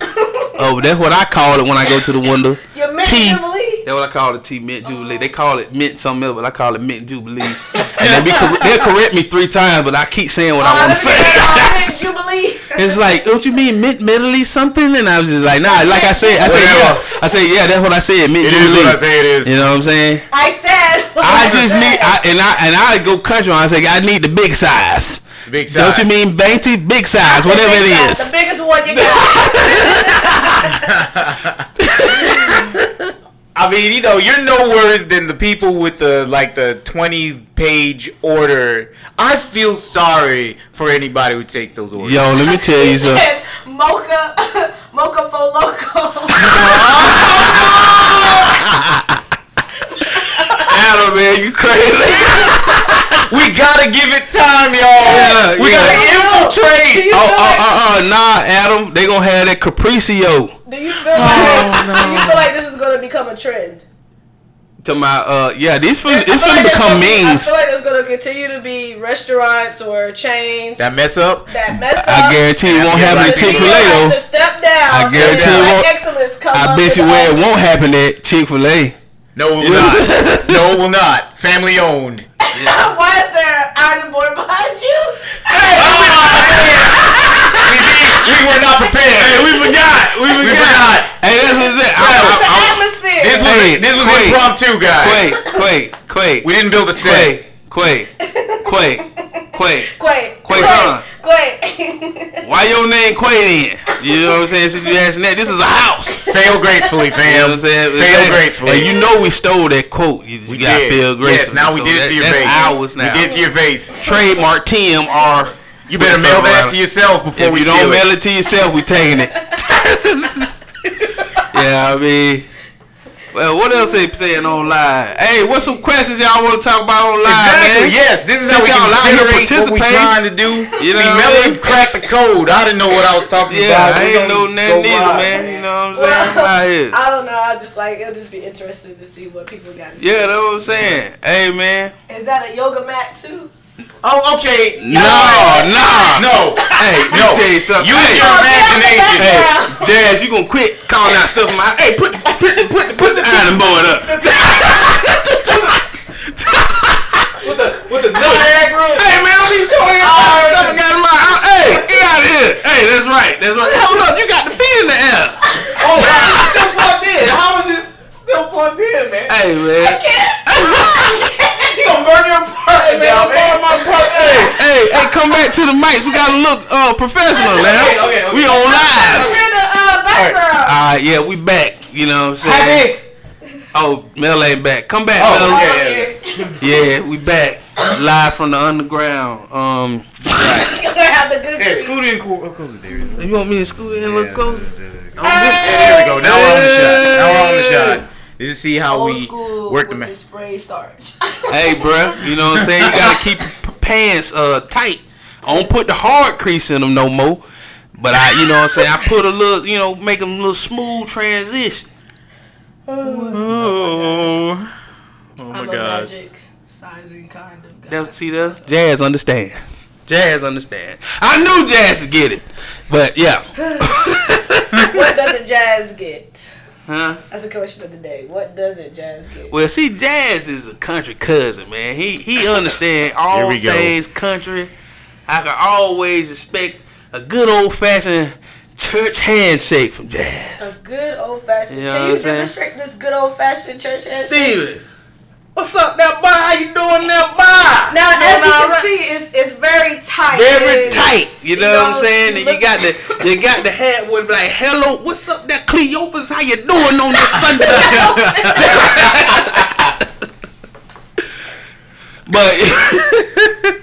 oh, that's what I call it when I go to the window. Your mint Tea. jubilee. That's what I call it, tea mint jubilee. They call it mint something else, but I call it mint jubilee. and they be cor- they'll correct me three times, but I keep saying what Oh, I want to say. get that, mint jubilee. It's like, don't you mean mint medley something? And I was just like, nah. Like I said, I said yeah. I said yeah. That's what I said. Mint It is jubilee. what I say it is. You know what I'm saying? I said. what I just said. need, I, and I and I go country. I say I need the big size. Big Don't you mean Venti? Big size, The whatever big it size, is. The biggest one you got. I mean, you know, you're no worse than the people with the like the 20 page order. I feel sorry for anybody who takes those orders. Yo, let me tell you something. Mocha, mocha for loco. That'll Yeah, man, you crazy. We gotta give it time, y'all. Yeah, we yeah. gotta Do infiltrate. you Oh, feel oh, like, oh, oh, nah, Adam. They gonna have that Capricio. do you feel oh, like do you feel like this is gonna become a trend? To my, uh, yeah, these fin- I it's gonna like there's become gonna I feel like there's gonna continue to be restaurants or chains that, That mess up. That mess up. I guarantee it won't Yeah, happen at Chick Fil A to step down. I guarantee that it won't- Excellence come I bet you where it won't happen at Chick Fil A. No, it will You know what I'm not. no, it will not. Family owned. Why is there an iron board behind you? we we, were not prepared. Hey, we forgot. We forgot. forgot. Hey, that's what's it. I, The I, I, atmosphere. This was Hey, this was wait. impromptu, guys. Quake, Quake, Quake. We didn't build a set. Quake, Quake, Quake, Quake. Quake. Quake, huh? Quake. Why your name Quake then? You know what I'm saying? Since you asking that, this is a house. Fail gracefully, You know fam. what I'm saying? Fail Exactly. gracefully. And you know we stole that quote. You, you We got did. feel Yes, gracefully. now we So did it that- to your that's face. ours now. We did it to your face. Trademark TM are. You better mail that to yourself before If we you steal don't it. mail it to yourself, we taking it. yeah, I mean. Well, what else they saying online? Hey, what's some questions y'all want to talk about online? Exactly. man? Yes, this is Since how we y'all out can here generate what we're trying to do. You know See, what I Melon mean? cracked the code. I didn't know what I was talking Yeah, about. I We ain't know gonna nothing either, wild. man. You know what I'm saying? I'm out here. I don't know. I just like it'll just be interesting to see what people got to say. Yeah, that's what I'm saying. Hey, man. Is that a yoga mat too? Oh, okay. No, no. No. Hey, let me No. tell you something. Use Hey, your imagination. Hey, Jazz, you gonna quit calling out stuff in my Hey, put put put put the iron board up. With the with the Niagara. Hey man, don't be showing your stuff got in my. Hey, get out of here. Hey, that's right. That's right. Hold up, you got the feet in the air. Oh, still plugged in. How is this still plugged in, man? Hey man. You gonna burn your apartment, Man, down, man. my Hey, hey, hey, come back to the mics. We gotta look uh professional now. Okay, okay, okay. We on lives. We're in the uh, background. Alright, yeah, we back. You know what I'm saying? Vic. Oh, Mel ain't back. Come back, Oh, Mel. okay. Here. Yeah, we back. Live from the underground. Um We have the good Yeah, treats. scoot in cool, closer there. you want me to scoot in a little closer? There we go. Now we're on the shot. Now we're on the shot. This is see how Old we work the with man. the spray starch. Hey, bruh, you know what I'm saying? You gotta keep pants uh tight. I don't put the hard crease in them no more. But I, you know what I'm saying? I put a little, you know, make them a little smooth transition. Oh. Oh I'm a sizing kind of guy. That, see that? Jazz understand. Jazz understand. I knew Jazz would get it. But yeah. what doesn't jazz get? Huh? That's the question of the day. What doesn't jazz get? Well, see, Jazz is a country cousin, man. He he understand all Here we go. things country. I can always expect a good old fashioned church handshake from Jazz. A good old fashioned. You know Can you saying? demonstrate this good old fashioned church handshake? Steven, what's up, that boy? How you doing, that boy? Now, You as you can right? see, it's it's very tight. Very and- tight, you know, you what I'm saying? And you got the you got the hat with like, "Hello, what's up, that Cleopas? How you doing on this Sunday?" but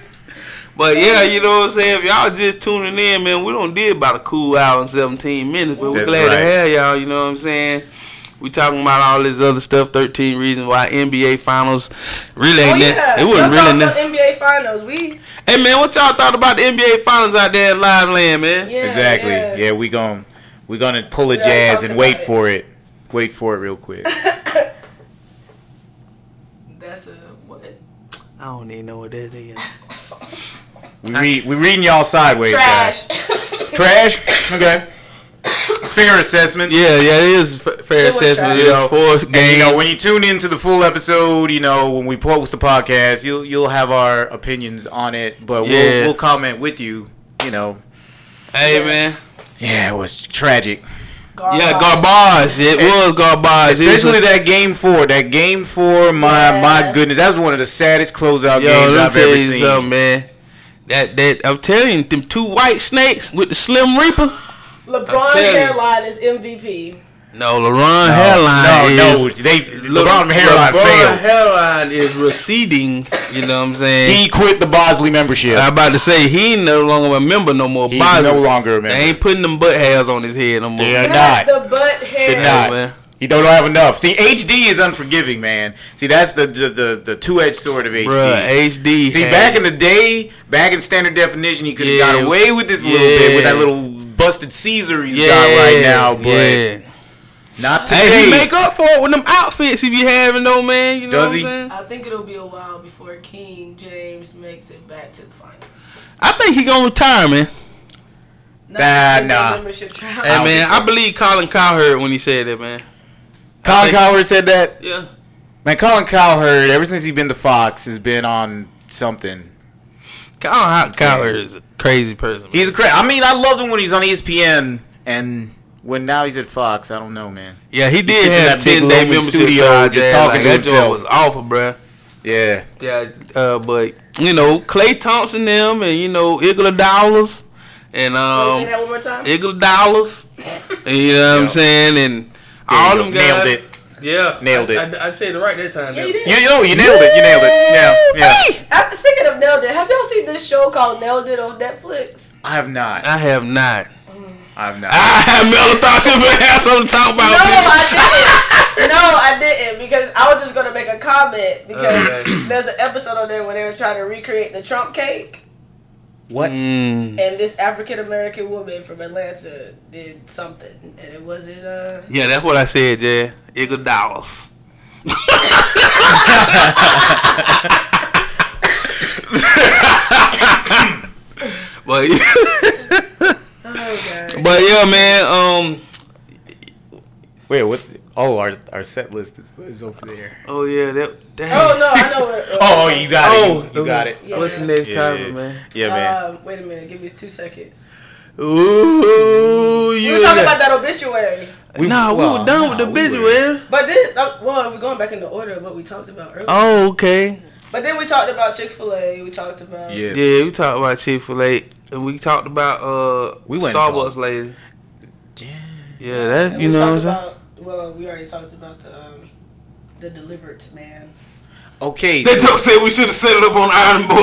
but yeah, you know what I'm saying. If y'all just tuning in, man, we don't did about a cool hour and 17 minutes, but we're That's glad right. to have y'all. You know what I'm saying. We talking about all this other stuff. 13 reasons why NBA Finals really Oh ain't yeah, that. It wasn't really. talk that. some NBA finals. We Hey man, what y'all thought about the NBA Finals out there in live land, man? yeah Exactly. Yeah. Yeah, we gon' we gonna pull a Yeah, jazz and wait about it. for it. Wait for it real quick. That's a what? I don't even know what that is. We read we reading y'all sideways, Trash. guys. Trash. Okay. Fair assessment. Yeah, yeah, it is f- fair It assessment. trash. You know, forced And, game. you know, when you tune into the full episode, you know, when we post the podcast, you'll you'll have our opinions on it, but Yeah. we'll we'll comment with you. You know, hey man, yeah, it was tragic. yeah, garbage. It was garbage. It was Especially that game four. That game four, my Yeah. my goodness, that was one of the saddest closeout Yo, games let I've tell ever you seen. something, man. That that I'm telling you, them two white snakes with the Slim Reaper. LeBron hairline is MVP. No, LeBron hairline no, is no, they Le- LeBron hairline LeBron failed. hairline is receding. You know what I'm saying? He quit the Bosley membership. I'm about to say he ain't no longer a member no more. He's Bosley. no longer a member. They ain't putting them butt hairs on his head no more. They are Not not. the butt hair. Did not. man. He don't have enough. See, HD is unforgiving, man. See, that's the the the, the two edged sword of HD. Bruh, HD. See, had- back in the day, back in standard definition, you could have Yeah. got away with this a little bit with that little busted Caesar he's yeah, got right now, but yeah. not today. Hey, he make up for it with them outfits he be having though, man. You know Does what he? I'm saying? I think it'll be a while before King James makes it back to the finals. I think he gonna retire, man. Not Nah, nah. Hey, man. I believe Colin Cowherd when he said that, man. Colin think- Cowherd said that. Yeah. Man, Colin Cowherd, ever since he's been to Fox, has been on something. Colin Cowherd is a crazy person. Man. He's a cra I mean, I loved him when he was on ESPN, and when now he's at Fox, I don't know, man. yeah, he did sits in have that big ten day lonely membership studio just yeah, talking like, to that himself. joint was awful, bruh. Yeah. Yeah, uh, but you know Klay Thompson them and you know Igla Dollars, and Wanna say um that one more time? Iguodala's, and you know what Yeah. I'm saying, and There all you them go. guys. Nailed it. Yeah, Nailed it. I, I, I said it right that time. Yeah, you did. You, you, you nailed it. You nailed it. Yeah. Yeah. Uh, speaking of Nailed It, have y'all seen this show called Nailed It on Netflix? I have not. I have not. I have not. I have Mel thought she would have something to talk about. No, bitch. I didn't. no, I didn't because I was just gonna make a comment because Okay. there's an episode on there where they were trying to recreate the Trump cake, What? Mm. and this African American woman from Atlanta did something, and it wasn't. uh Yeah, that's what I said, Jay. Iguodala's. but Oh but yeah, man. Um. Wait, what's? Oh, our our set list is, is over there. Oh yeah, that. Damn. Oh no, I know what. Uh, Oh, oh, you got Oh, it. You, you got it. Yeah. What's the next Yeah, topic, yeah. man? Yeah, man. Um, wait a minute, give me two seconds. Ooh, you We you. were talking about that obituary, We- nah, we were done nah, with the we obituary. but then, uh, well, we're going back in the order of what we talked about earlier. Oh, okay. But then we talked about Chick Fil A. We talked about Yeah. Yeah, we talked about Chick Fil A, and we talked about uh We went Starbucks talk- lady. Yeah. Yeah, that And you we know what I'm talked saying. About, Well, we already talked about the um, the delivered man. Okay. They just said we should have set it up on Iron Boy.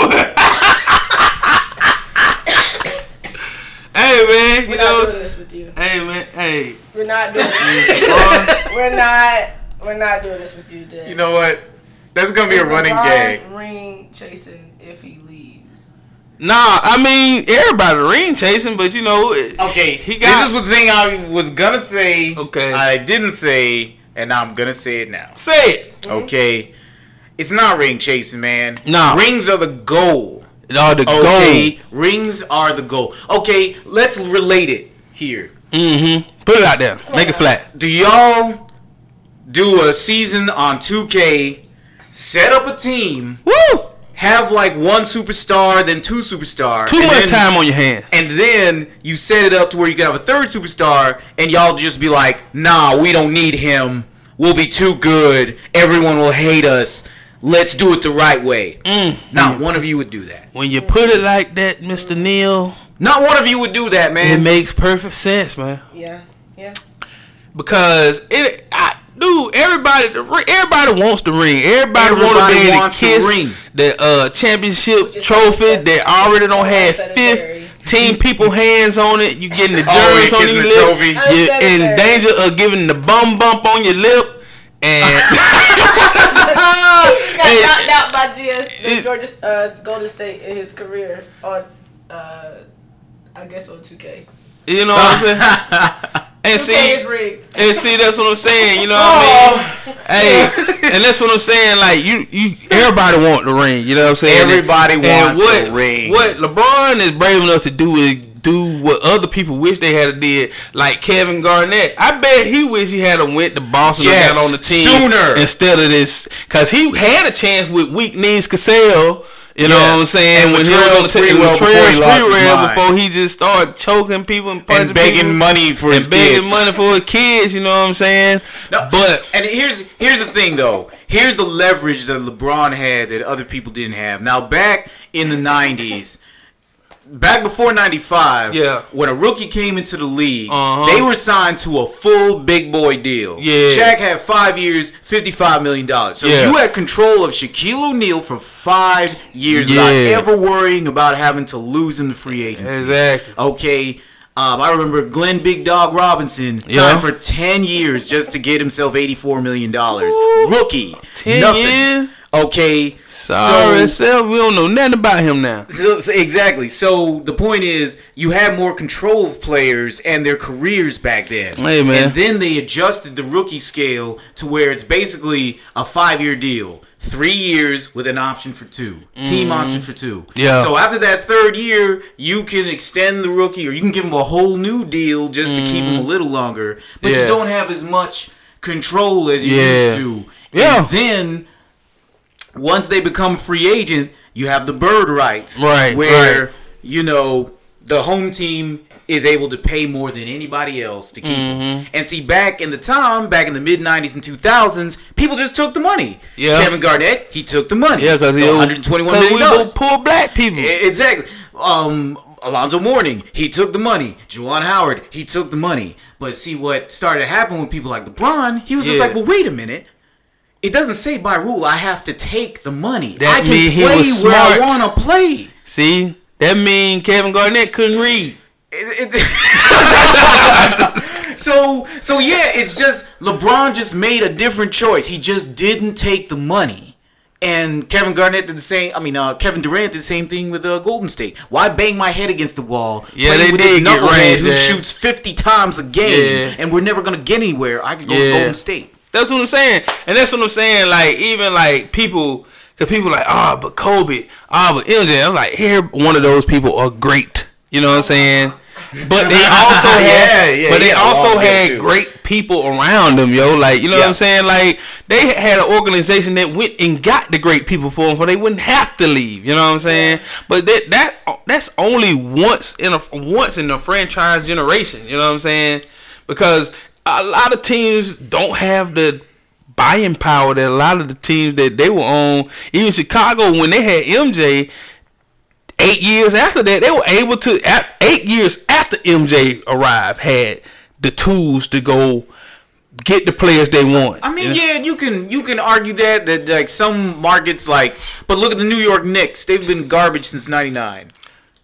hey man, We're you not know. doing this with you. Hey man, hey. We're not doing this. LeBron, we're not. We're not doing this with you, Dad. You know what? That's gonna be a running LeBron gag. Ring chasing if he leaves. Nah, I mean everybody ring chasing, but you know. Okay, he got. this is the thing I was gonna say. Okay. I didn't say, and I'm gonna say it now. say it. Okay. It's not ring chasing, man. Nah. Rings are the goal. All the goal. Okay. gold. Rings are the goal. Okay, let's relate it here. Mm-hmm. Put it out there. Make it flat. Do y'all do a season on 2K, set up a team, Woo! Have like one superstar, then two superstars. Too much then- time on your hands. And then you set it up to where you can have a third superstar, and y'all just be like, nah, we don't need him. We'll be too good. Everyone will hate us. Let's do it the right way. Mm. Not one of you would do that. When you put it like that, Mr. Neil. Not one of you would do that, man. it makes perfect sense, man. Yeah. Yeah. Because it, I, dude, everybody, everybody wants the ring. Everybody, want to Everybody be able to wants the kiss ring. the uh, championship trophy something that already don't have unsanitary. fifth team people hands on it. You getting the Oh, germs yeah, on kissing your lip. trophy. You're in danger of giving the bum bump on your lip. And He Hey, got knocked out by GS, the it- Georgia uh, Golden State in his career on, uh, I guess on 2K. you know what I'm saying? And see, is rigged. And see, that's what I'm saying. You know what I oh. mean? Hey, and that's what I'm saying. Like you, you, everybody want the ring. You know what I'm saying? Everybody And wants what, the ring. What LeBron is brave enough to do is do what other people wish they had did. Like Kevin Garnett, I bet he wish he had a went to Boston Yes, and got on the team sooner. instead of this, because he had a chance with weak knees Cassell. You know Yeah. what I'm saying? And when he Latrell was on the team, Sprewell before he lost his Sprewell mind. before he just started choking people and punching and begging people money for his and begging kids. money for his kids. You know what I'm saying? No, but and here's here's the thing though. Here's the leverage that LeBron had that other people didn't have. Now back in the '90s, back before '95, Yeah. when a rookie came into the league, Uh-huh. they were signed to a full big boy deal. Yeah. Shaq had five years, fifty-five million dollars. So Yeah. you had control of Shaquille O'Neal for five years without Yeah. ever worrying about having to lose in the free agency. exactly. Okay. Um, I remember Glenn Big Dog Robinson signed Yeah. for ten years just to get himself eighty-four million dollars. Rookie, 10 nothing. years? Okay, Sorry, so-. We don't know nothing about him now. so, so- exactly. So the point is, you had more control of players and their careers back then. Hey, man. And then they adjusted the rookie scale to where it's basically a five-year deal, three years with an option for 2 team mm. option for two. Yeah. So after that third year, you can extend the rookie, or you can give him a whole new deal just to keep him a mm. little longer. But. Yeah. you don't have as much control as you Yeah. used to. Yeah. And then once they become free agent, you have the bird rights, Right, Where right. you know the home team is able to pay more than anybody else to keep Mm-hmm. him. And see, back in the time, back in the mid '90s and 2000s, people just took the money. Yeah. Kevin Garnett, he took the money. Yeah, because The he 121 cause million dollars. poor black people. Exactly. Um, Alonzo Mourning, he took the money. Juwan Howard, he took the money. But see what started to happen with people like LeBron, he was just like, well, wait a minute. It doesn't say by rule I have to take the money. That I can play where I want to play. See, that mean Kevin Garnett couldn't read. It- it- so so yeah, it's just LeBron just made a different choice. He just didn't take the money. And Kevin Garnett did the same. I mean, uh, Kevin Durant did the same thing with uh, Golden State. Why bang my head against the wall? Yeah, they with did this get range, who yeah. shoots fifty times a game, Yeah. and we're never gonna get anywhere. I could go to Golden State. That's what I'm saying, and that's what I'm saying. Like even like people, cause people like, ah, but Kobe, ah, but MJ. I'm like, here, one of those people are great. You know what I'm saying? But they also had, Yeah, yeah, but he they also had great people around them, yo. Like you know what I'm saying? Like they had an organization that went and got the great people for them, so they wouldn't have to leave. You know what I'm saying? But that that that's only once in a once in a franchise generation. You know what I'm saying? Because a lot of teams don't have the buying power that a lot of the teams that they were on, even Chicago when they had MJ. Eight years after that, they were able to. at- Eight years after MJ arrived, had the tools to go get the players they want. I mean, You know? yeah, you can you can argue that that like some markets like, but look at the New York Knicks. They've been garbage since '99.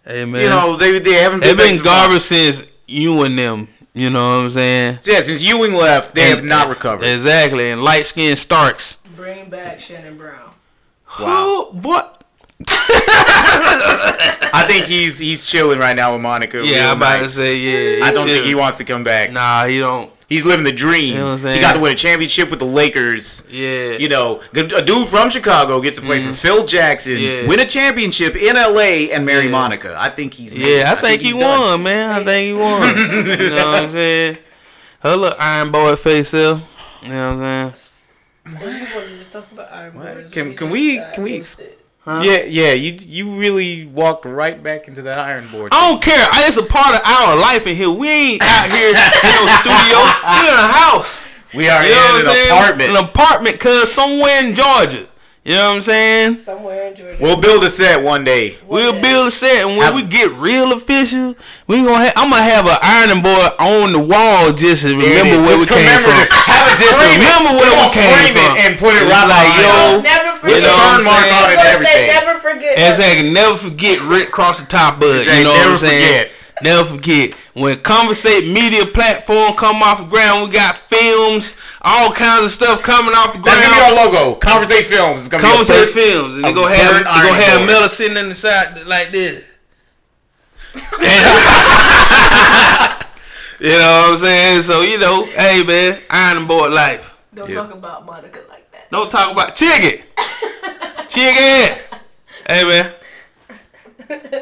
Hey man, You know, they they haven't been, they've been to the top. garbage since you and them. You know what I'm saying? Yeah, since Ewing left, they have not recovered. Exactly, and light skinned Starks. Bring back Shannon Brown. Wow. Who- what? I think he's he's chilling right now with Monica. Yeah, I'm about to say yeah. I don't think he wants to come back. Nah, he don't. He's living the dream. You know what I'm he got to win a championship with the Lakers. Yeah. You know, a dude from Chicago gets to play for mm. Phil Jackson. Yeah. win a championship in LA, and marry Yeah. Monica. I think he's made Yeah, it. I think he he's done. won, man. I think he won. you know what I'm saying? Her little iron boy face up. You know what I'm saying? We wanted to just talk about Iron Boys. Can- can we- can we- roasted. Yeah, yeah. You you really walked right back into that iron board. I don't care. I, it's a part of our life in here. We ain't out here in no studio. We in a house. We are You in an apartment. An apartment, cause somewhere in Georgia. You know what I'm saying? Somewhere in Georgia. We'll build a set one day. We'll day. build a set, and when Have- we get real official, we gonna have. I'm gonna have an ironing board on the wall just to remember where we came from. commemorative. Have it Just frame it. remember where We're we gonna came frame it from. and put it right like, behind yo, us. never You forget. know what I'm saying? on I'm it and gonna say never forget. Exactly. Never forget Rick Cross the top bud. Exactly. You know Never what I'm saying? Forget. Never forget. When Conversate Media Platform come off the ground, we got films, all kinds of stuff coming off the That's gonna be our ground. logo. Conversate Films. It's gonna be a Conversate bird- films. And they a go have they iron go have board. Miller sitting in the side like this. you know what I'm saying? So you know, hey man, iron board life. Don't Yeah. talk about Monica like that. Don't talk about Chiggy. Chiggy. Hey man.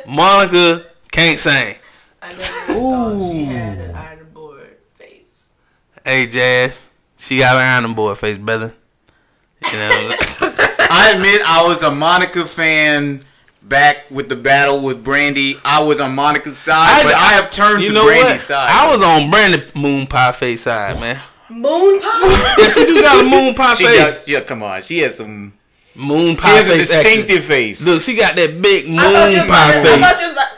Monica can't sing. I never thought she had an iron board face. Hey Jazz, she got an iron board face, brother. You know, I admit I was a Monica fan back with the battle with Brandy. I was on Monica's side, but I have turned you to know Brandy's what? side. I was on Brandy Moon Pie face side, man. Moon pie. Yeah, she do got a moon pie She face. does, yeah, come on. She has some. Moon Pop face. She pie has a face. action. distinctive face. Look, she got that big moon I thought you was about pie to- I thought face.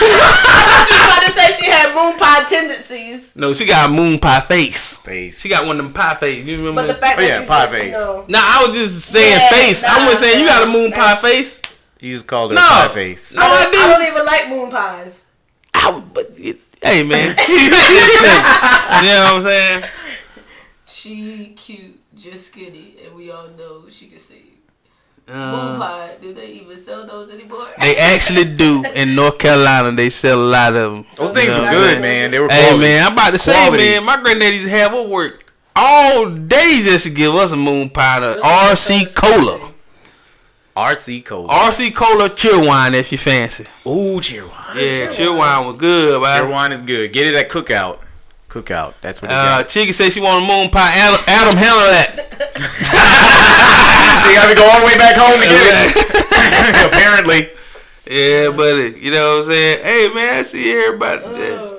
She. I was about to say she had moon pie tendencies. No, she got a moon pie face. face. She got one of them pie face. You remember? But the fact Oh, that yeah, you pie just, face. you know, Nah, I was just saying Yeah, face. I wasn't saying you got a nah, moon pie face. You just called her No. pie face. No, I, I don't, I don't even like moon pies. I would- but it, hey, man. Listen, you know what I'm saying? She cute, just skinny, and we all know she can sing. Moon Uh, pie, do they even sell those anymore? they actually do in North Carolina. They sell a lot of them. Those things You know were good, saying? man. They were Hey man, I'm about to say, Quality. man, my granddaddy used to have her work all day just to give us a moon pie, the Those RC Cola. RC Cola. RC Cola chill wine if you fancy. Ooh, Cheerwine. Yeah, Cheer chill wine. wine was good, Cheer man. wine is good. Get it at Cookout. Cookout. That's what they Uh. Chica said she want a moon pie. Adam, Adam handle that. you gotta go all the way back home to get it. Apparently. yeah, buddy. You know what I'm saying? Hey, man, I see everybody. yeah. Oh,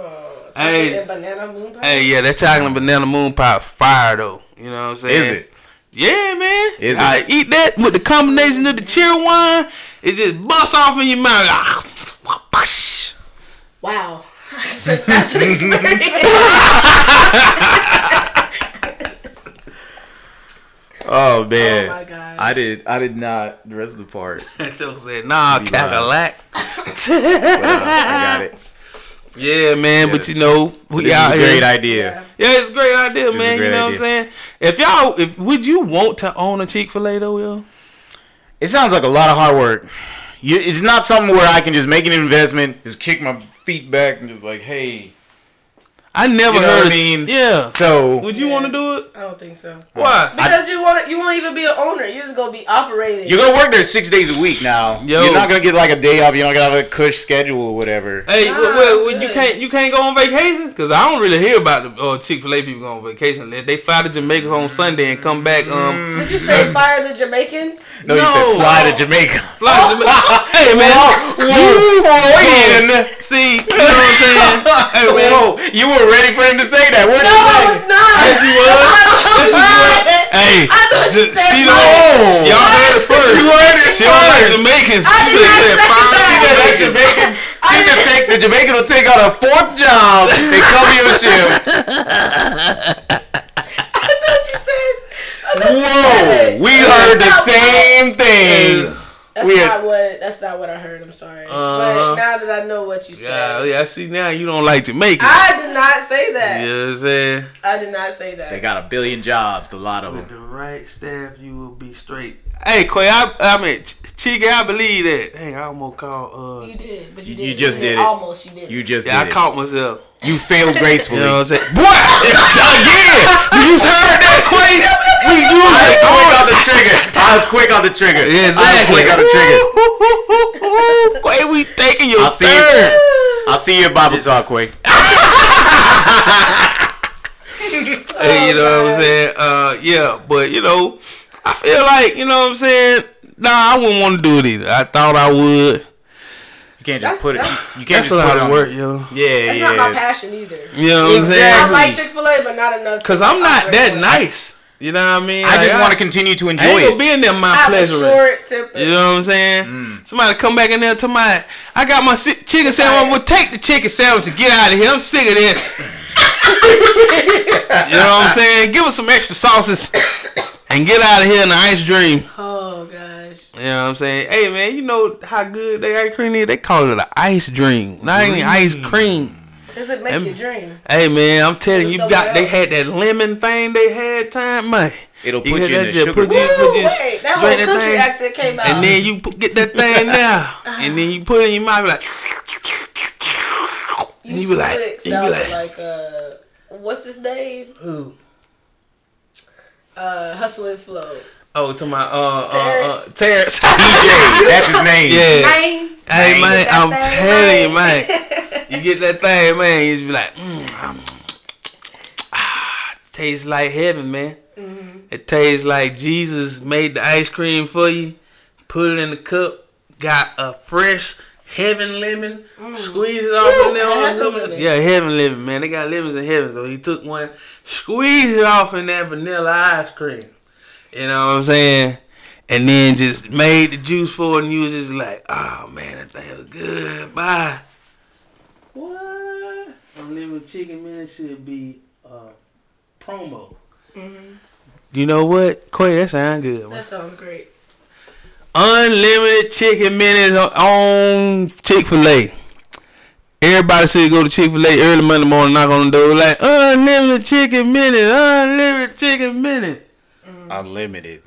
Hey. banana moon pie. Hey, yeah, that chocolate banana moon pie fire though. You know what I'm saying? Is it? Yeah, man. Is I it? eat that with the combination of the Cheerwine. It just busts off in your mouth. Ah, Wow. That's that's an experience. Oh man. Oh my god. I did. I did not. The rest of the part. Joe said, "Nah, Be cackalack." But, uh, I got it. Yeah, man. Yeah. But you know, we This out is a here. great idea. Yeah. Yeah, it's a great idea, is a man. great you know idea. what I'm saying? If y'all, if would you want to own a Chick Fil A though, Will? It sounds like a lot of hard work. You, it's not something where I can just make an investment, just kick my feet back, and just like, hey. I never You know heard. what I of- mean? Yeah. So Would you Yeah. want to do it? I don't think so. Why? Because you want to, you won't even be an owner. You're just gonna be operating. you're gonna work there six days a week now. Yo. You're not gonna get like a day off. You're not gonna have a cush schedule or whatever. Hey, Nah, well, well, well, you can't you can't go on vacation because I don't really hear about the uh, Chick Fil A people going on vacation. They, they fly to Jamaica on Sunday and come back. Um, Did you say fire the Jamaicans? No, you No. said fly to Jamaica. fly to Jamaica. hey man, Whoa, Freudian. see, you know what I'm saying? hey man, Whoa, you were ready for him to say that. Where No, I was not. Yes, you was. This is what. Hey, I thought you s- said see the fire. y'all heard it first. You heard it She don't like first. Jamaicans. I She said, said fire that. to that Jamaican. Jamaican, he can take the Jamaican will take out a fourth job. They cover your shift. I thought you said. I thought you said Whoa, we heard the same thing. That's we not had- what. That's not what I heard. I'm sorry. Uh-huh. But now that I know what you said, Yeah, yeah, I see now you don't like Jamaica. I did not say that. You know what I'm saying? I did not say that. They got a billion jobs, a lot of With them. the right staff, you will be straight. Hey, Quay, I, I mean, Ch- Chica, I believe that. Dang, I almost called. Uh, You did, but you You did. just did it. Almost, you did. You just yeah, I it. caught myself. You failed You gracefully. know what I'm saying? Boy, again, you just heard that, Quay? We use I'm it quick on the trigger. I'm quick on the trigger. Yeah, I'm quick on the trigger. Quay, we taking your I'll see you. I'll see you at Bible Talk, quick. Hey, you know what I'm saying? Uh, yeah, but you know, I feel like you know what I'm saying. Nah, I wouldn't want to do it either. I thought I would. You can't That's- just put it. You can't That's just a put lot it of on. work, yo. Yeah, That's yeah. not my passion either. You know what I'm Exactly. saying? I like Chick Fil A, but not enough. Cause I'm not that nice. You know what I mean? I just want to continue to I enjoy ain't gonna it. be in there my I have a pleasure. short temper. You know what I'm saying? Mm. Somebody come back in there to my. I got my chicken sandwich. I'm gonna take the chicken sandwich and get out of here. I'm sick of this. You know what I'm saying? Give us some extra sauces and get out of here in the ice dream. Oh gosh. You know what I'm saying? Hey man, you know how good they ice cream is? They call it an ice dream, not even ice cream. Does it make Em- you dream? Hey man, I'm telling you, you got somewhere they had that lemon thing they had time, man. It'll You put get you in that the sugar. put you- Woo, just wait, that whole drink that country thing, accent came out. And then you put, get that thing down, and then you put it in your mouth like. You, and you be like- slick and you be like- like, uh, what's his name? Who? Uh, Hustle and Flow. Oh, to my uh uh uh Terrence. Terrence. DJ, that's his name. yeah. Name. Hey Man, man, I'm thing telling you, man. You get that thing, man. You just be like, mm, um, ah, tastes like heaven, man. Mm-hmm. It tastes like Jesus made the ice cream for you, put it in the cup, got a fresh heaven lemon, squeeze it off in there on the heaven lemon. lemon. Yeah, heaven lemon, man. They got lemons in heaven, so he took one, squeezed it off in that vanilla ice cream. You know what I'm saying? And then just made the juice for it, and you was just like, oh man, that thing was good. Bye. What? I'm living chicken man should be uh, promo. You know what, Quay? That sound good, man. That sounds great. Unlimited chicken minutes on Chick Fil A. Everybody should go to Chick Fil A early Monday morning, knock on the door like unlimited chicken minutes, unlimited chicken minutes. Mm. Unlimited.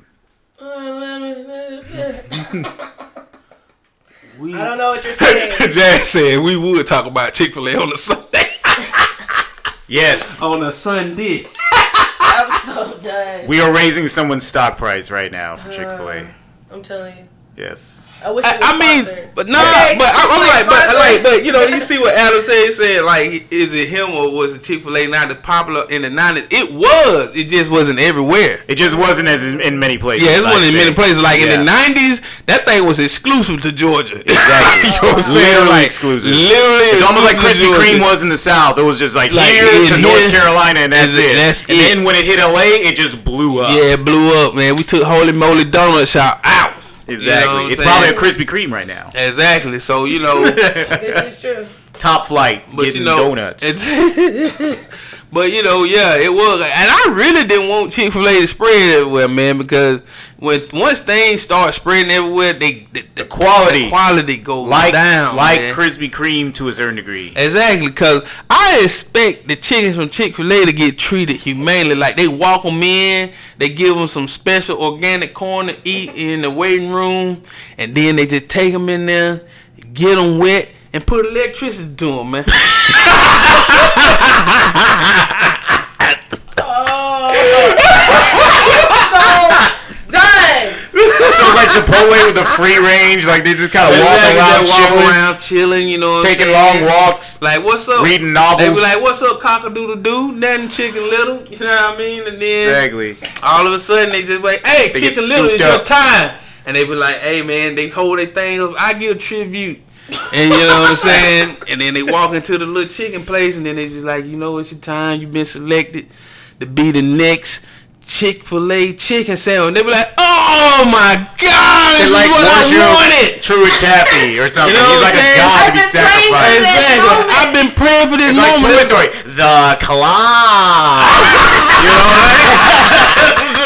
I don't know what you're saying. Jazz said we would talk about Chick Fil A on a Sunday. Yes. on a Sunday. I'm so done. We are raising someone's stock price right now for Chick Fil A. Uh. I'm telling you. Yes. I wish it was I, I mean, sponsored. but nah, Okay, but I, I'm like, but like, but you know, you see what Adam said. He said like, is it him or was it Chick Fil A not as popular in the nineties? It was. It just wasn't everywhere. It just wasn't as in, in many places. Yeah, it wasn't I'd in many places. Like in the nineties, that thing was exclusive to Georgia. Exactly. you know what I'm saying? Literally Like, exclusive. Literally, It's almost like Krispy Kreme was in the South. It was just like, Like, here in to here, North Carolina, and that's is it- it. that's and it. then when it hit LA, it just blew up. Yeah, it blew up, man. We took Holy Moly Donut Shop out. You know exactly. it's saying? probably a Krispy Kreme right now. Exactly. So you know. this is true. Top flight, But getting you know, donuts. but you know, yeah, it was, and I really didn't want Chick Fil A to spread everywhere, man, because when once things start spreading everywhere, they the, the quality. quality goes like down, like man. Krispy Kreme to a certain degree. Exactly, cause I expect the chickens from Chick Fil A to get treated humanely. Like they walk them in, they give them some special organic corn to eat in the waiting room, and then they just take them in there, get them wet, and put electricity to them, man. So like Chipotle with the free range, like they just kind of walk Exactly, around, walk chilling, around, chilling, you know, taking long walks, Like, what's up? reading novels. They be like, "What's up, cockadoodle doo? Nothing, chicken little." You know what I mean? And then exactly. all of a sudden they just like, "Hey, They chicken little, it's scooped your time." And they be like, "Hey, man," they hold their thing up. I give tribute. And you know what I'm saying? And then they walk into the little chicken place, and then they just like, you know, it's your time. You've been selected to be the next Chick Fil A chicken sandwich. And they be like, oh my god, this They like is what I worship wanted. Truett Cathy or something. You know He's what like I'm a god to I've be been sacrificed. Exactly. moment. I've been praying for this It's like moment. Toy Story. The clown. you know what I mean?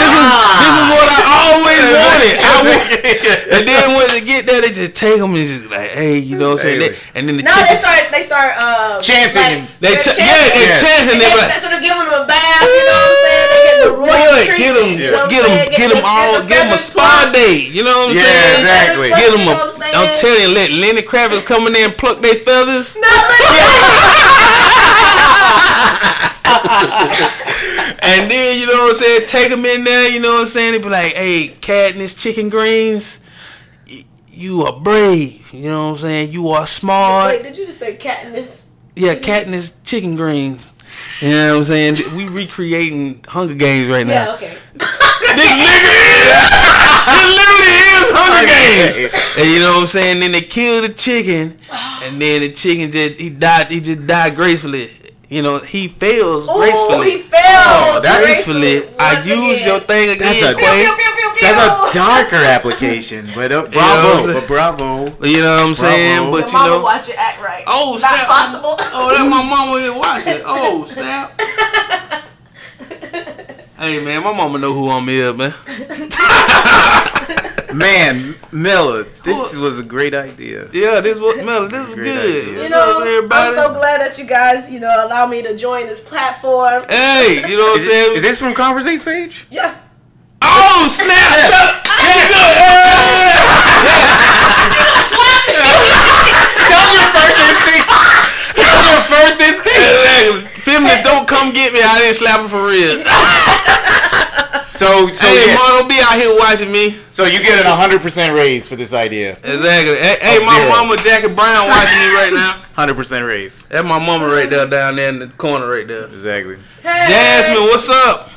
This is, this is what I always wanted. I wa- and then when they get there, they just take them and just like, hey, you know what I'm saying? They, and then the Now they start. They start. Uh, Chanting. they they're ch- yeah, chanting. they Yeah. chanting. They They, be like, so they're giving them a bath. You know what I'm saying? They get the royal Boy, treatment. get them, you know what I'm get them, saying? get them all, get them a spa day. You know what I'm saying? Yeah, saying? exactly. Get them plucked, a. you know what I'm I'm telling you, let Lenny Kravitz come in there and pluck their feathers. Not And then you know what I'm saying, take them in there. You know what I'm saying? They be like, "Hey, Katniss chicken greens, y- you are brave. You know what I'm saying? You are smart. Wait, did you just say Katniss? Yeah, Katniss chicken greens. You know what I'm saying? We recreating Hunger Games right now. Yeah. now. Okay. This nigga is. this literally is Hunger Games. And you know what I'm saying? Then they kill the chicken, and then the chicken just he died. He just died gracefully. You know he fails Oh, gracefully. he fell. Oh, that- gracefully. I use your thing again, That's a- Pew, pew, pew, pew, pew. That's a darker application, but uh, know what I'm bravo, saying? but bravo. You know what I'm saying? Bravo. But Your you mama know, watch it act right. oh Not snap! possible. Oh, that my mama here watching. Oh snap! hey man, my mama know who I'm here, man. Man, Miller, this was a great idea. Yeah, this was Mel. This was good. idea. You know, everybody? I'm so glad that you guys, you know, allow me to join this platform. Hey, you know what I'm Is, saying? this, is this from Conversates page? Yeah. oh snap! That was your first instinct. That was your first instinct. Feminists don't come get me. I didn't slap her for real. So, so, hey, yeah, mom, don't be out here watching me. so you get an 100% raise for this idea. Exactly. Hey, hey my zero. mama, Jackie Brown, watching me right now. 100% raise. That's my mama right there, down there in the corner, right there. Exactly. Hey. Jasmine, what's up?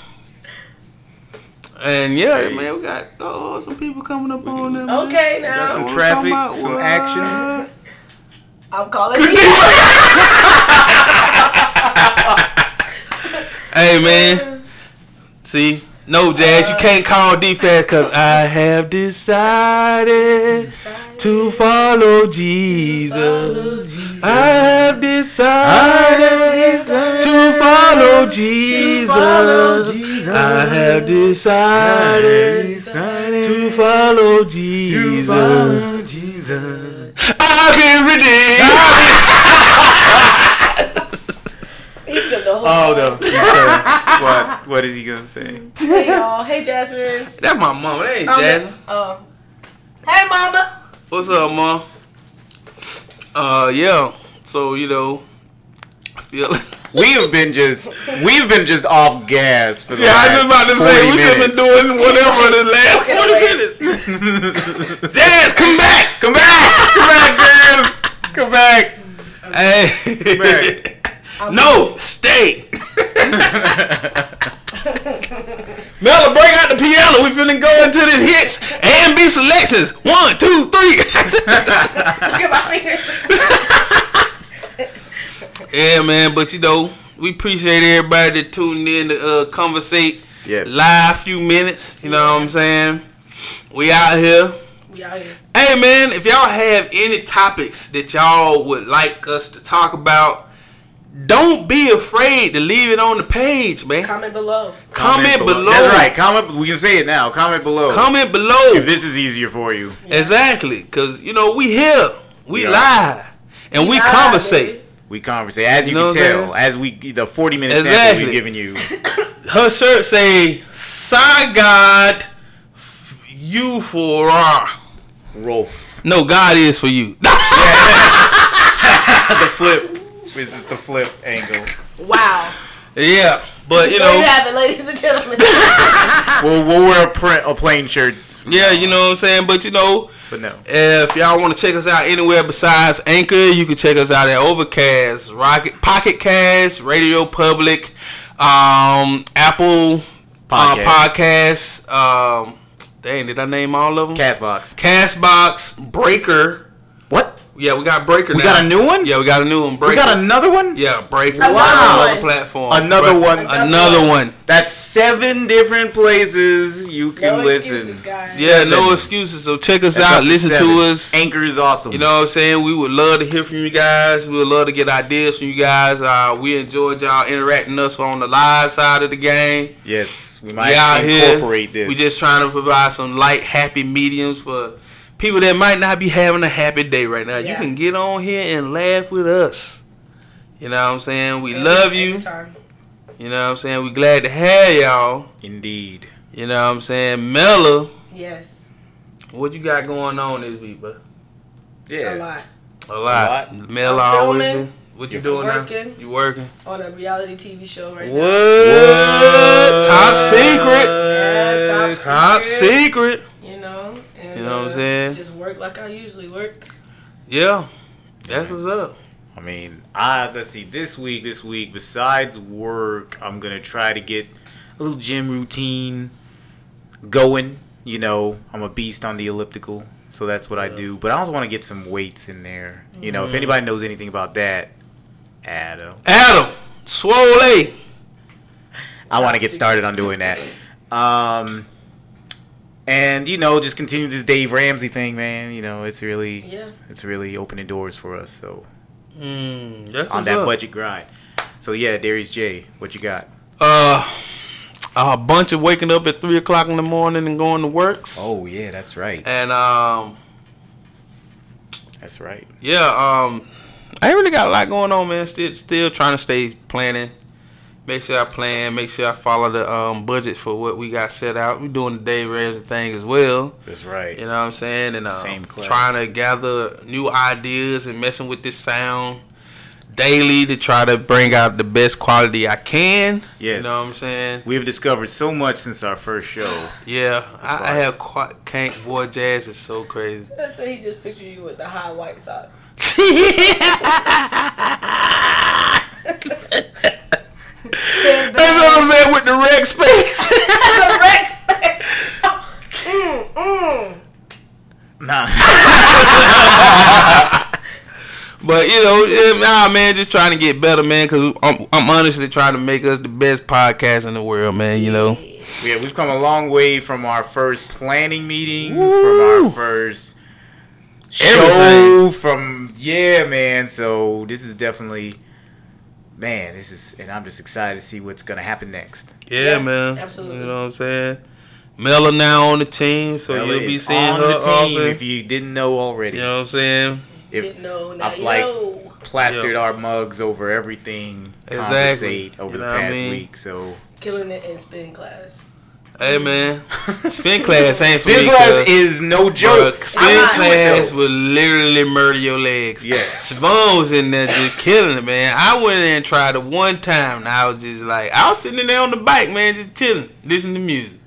And yeah, Hey. man, we got oh, oh some people coming up on there. man. Okay, now Got some traffic, about? some What? action. I'm calling you. Hey man, see, No, Jazz, you uh, can't call defense because I have decided to follow Jesus. I have decided to follow Jesus. I have decided to follow Jesus. Jesus. I've been redeemed. Ah! He's gonna go home. Oh no. Said- what? What is he gonna say? Hey y'all. Hey Jasmine. That's my mama. That ain't Um, Jasmine. Oh. Hey mama. What's up, mom? Uh, yeah. So you know, I feel. We have been just we've been just off gas for the Yeah, I just about to say 40 we just been doing whatever the last forty minutes. Jazz, come back, Come back! Come back, Jazz! Come back! Hey, back. No, stay. Mella, break out the piano. We finna go into the hits and B selections. One, two, three. Look at my fingers. yeah, man. But you know, we appreciate everybody that tuned in to uh, conversate Yes. live few minutes. You know what I'm saying? We out here. we out here. Hey man, if y'all have any topics that y'all would like us to talk about, don't be afraid to leave it on the page, man. Comment below. Comment, below. That's right. Comment. We can say it now. Comment below. Comment below. if this is easier for you. Exactly, cause you know we here, we We are. live, and we Live, conversate. baby. We conversate as you, You know can what I'm tell. As we the forty minute sample Exactly. we've given you. Her shirt say, "Sign God, you for our." Rolf. No, God is for you. the flip. This is the flip angle. Wow. yeah, but you There you know, have it, ladies and gentlemen. We'll, we'll wear a print a plain shirts. yeah, you know what I'm saying. But you know, But no. If y'all want to check us out anywhere besides Anchor, you can check us out at Overcast, Rocket, Pocket Cast, Radio Public, um, Apple Podcast. uh, Podcasts. Um, dang, did I name all of them? Castbox. Castbox, Breaker. What? Yeah, we got Breaker. We now. got a new one? Yeah, we got a new one. Breaker. We got another one? yeah, Breaker. Another Wow. one. platform. Another Bre- one. Another one. That's seven different places you can no listen. excuses, guys. Yeah, no excuses. So check us That's out. Listen seven. to us. Anchor is awesome. You know what I'm saying? We would love to hear from you guys. We would love to get ideas from you guys. Uh, we enjoyed y'all interacting us on the live side of the game. Yes, we might We out here. incorporate this. We just trying to provide some light, happy mediums for people that might not be having a happy day right now. You can get on here and laugh with us. You know what I'm saying? We Every- love you. time. You know what I'm saying? We glad to have y'all. indeed. You know what I'm saying? Mella, Yes. what you got going on this week, bro? Yeah. A lot. A lot. lot. Mella always. been- What you You're doing working. now? You working? On a reality TV show right What? now. What? Top secret. Yeah, top Top secret. secret. You know. And, You know what I'm uh, saying? Just work like I usually work. Yeah. That's what's up. I mean, I let's see. This week, this week, besides work, I'm gonna try to get a little gym routine going. You know, I'm a beast on the elliptical, so that's what I do. But I also want to get some weights in there. You know, Mm-hmm. if anybody knows anything about that, Adam, Adam. Swole. I want to get started on doing that. Um, and you know, just continue this Dave Ramsey thing, man. You know, it's really, Yeah. it's really opening doors for us. So Mm, that's on that up. budget grind. So yeah, Darius J, what you got? Uh, a bunch of waking up at three o'clock in the morning and going to works. Oh yeah, that's right. And um, That's right. yeah. Um, I ain't really got a lot going on, man. Still, still trying to stay planning. Make sure I plan. Make sure I follow the um budget for what we got set out. We're doing the Dave Ramsey thing as well. That's right. You know what I'm saying? And um, Same class. trying to gather new ideas and messing with this sound daily to try to bring out the best quality I can. Yes. You know what I'm saying? We've discovered so much since our first show. Yeah, I, I have quite can't boy jazz is so crazy. Let's say he just pictured you with the high white socks. That's what I'm saying with the rec space. the Rex. mm, mm. Nah. but you know, eh, nah, man, just trying to get better, man. Cause I'm, I'm honestly trying to make us the best podcast in the world, man. You know, Yeah, we've come a long way from our first planning meeting, Woo. from our first show, Everything. from yeah, man. So this is definitely, man. This is, and I'm just excited to see what's gonna happen next. Yeah, Yeah, man. absolutely. You know what I'm saying? Mella now on the team, so Bella you'll be is seeing on her the team often. if you didn't know already. you know what I'm saying? if Didn't know, now I've you like know. plastered Yeah. our mugs over everything, Exactly. over You the know what I past mean? week. So Killing it in spin class. Hey man, spin class ain't for spin me. class cuz. is no Bruh, joke. spin not class will literally murder your legs. Yes. Savon was in there just killing it, man. I went in there and tried it one time, and I was just like, I was sitting in there on the bike, man, just chilling, listening to music.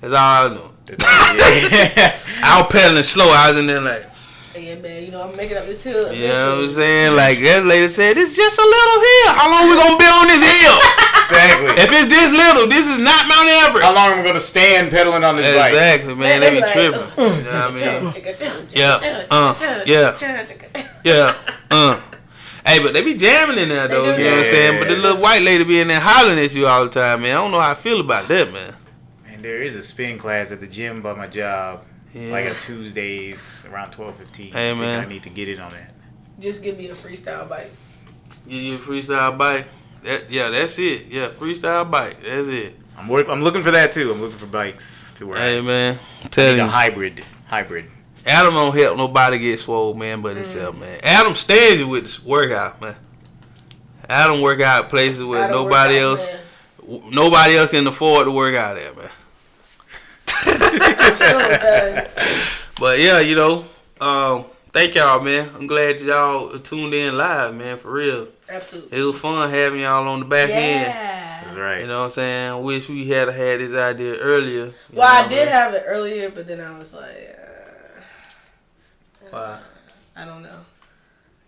That's all I know. All- yeah. I was pedaling slow. I was in there like, Yeah, man, you know, I'm making up this hill. you know what I'm saying? Like that lady said, it's just a little hill. How long we gonna be on this hill? exactly. if it's this little, this is not Mount Everest. How long am I gonna stand pedaling on this bike? Exactly, man. Man, They they be be like, tripping. uh, You know what I mean? Yeah, uh, yeah. Yeah. Uh. Hey, but they be jamming in there though. You know what I'm saying? But the little white lady be in there hollering at you all the time, man. I don't know how I feel about that, man. Man, there is a spin class at the gym by my job. Yeah. Like on Tuesdays around twelve fifteen. Hey, I think man. I need to get in on that. Just give me a freestyle bike. Give you a freestyle bike. That, yeah, that's it. Yeah, freestyle bike. That's it. I'm work, I'm looking for that too. I'm looking for bikes to where Hey, I man. need Tell a hybrid. Hybrid. Adam don't help nobody get swole, man, but mm. himself, man. Adam stands you with this workout, man. Adam work out places where I don't work nobody else, man. nobody else can afford to work out at, man. I'm so done. But yeah, you know, um, thank y'all, man. I'm glad y'all tuned in live, man, for real. Absolutely. It was fun having y'all on the back end. That's right. You know what I'm saying? Wish we had had this idea earlier. you Well, know I what did mean? have it earlier, but then I was like, uh, Why? I don't know.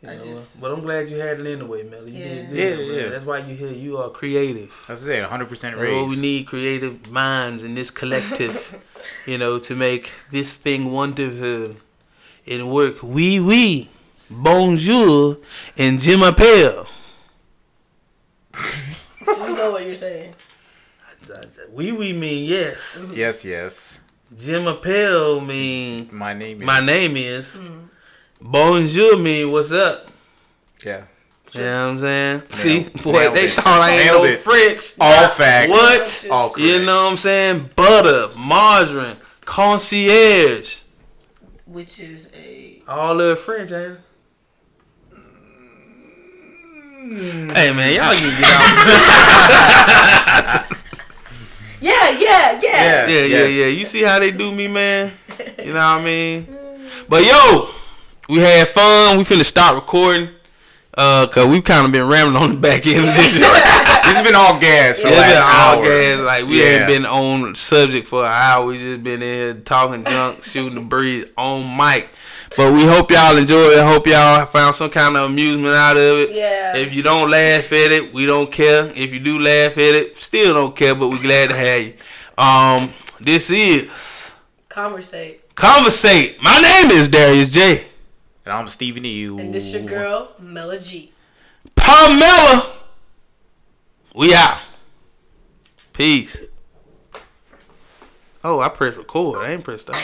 You I know, just- but I'm glad you had it anyway, Melly. You Yeah. did good, Yeah, yeah. That's why you here. You are creative. That's it. 100 percent That's what we need creative minds in this collective, you know, to make this thing wonderful and work. Oui, oui. Bonjour and je m'appelle. So you know what you're saying. Oui, oui mean yes. Mm-hmm. Yes, yes. Je m'appelle mean My name is. my name is. Mm. Bonjour mean what's up. Yeah. You know what I'm saying? See, boy, Nailed they it. thought I ain't Nailed no it. French. All facts. What? All correct. You know what I'm saying? Butter, margarine, concierge. Which is a All of French, ain't it? Mm. Hey man, y'all can get out. yeah, yeah, yeah. Yeah. yeah, yeah, yeah. You see how they do me, man? You know what I mean? But yo, we had fun. We finna start recording. Uh, cause we've kind of been rambling on the back end of this. this has been all gas for It's the been last all hour. gas. Like we Yeah. ain't been on subject for an hour. We just been in here talking junk, shooting the breeze on mic. But we hope y'all enjoy it. Hope y'all found some kind of amusement out of it. Yeah. If you don't laugh at it, we don't care. If you do laugh at it, still don't care. But we glad to have you. Um, this is Conversate. Conversate. My name is Darius J. And I'm Stephen E. And this your girl, Mella G. Pamela. We out. Peace. Oh, I pressed record. I ain't pressed stop.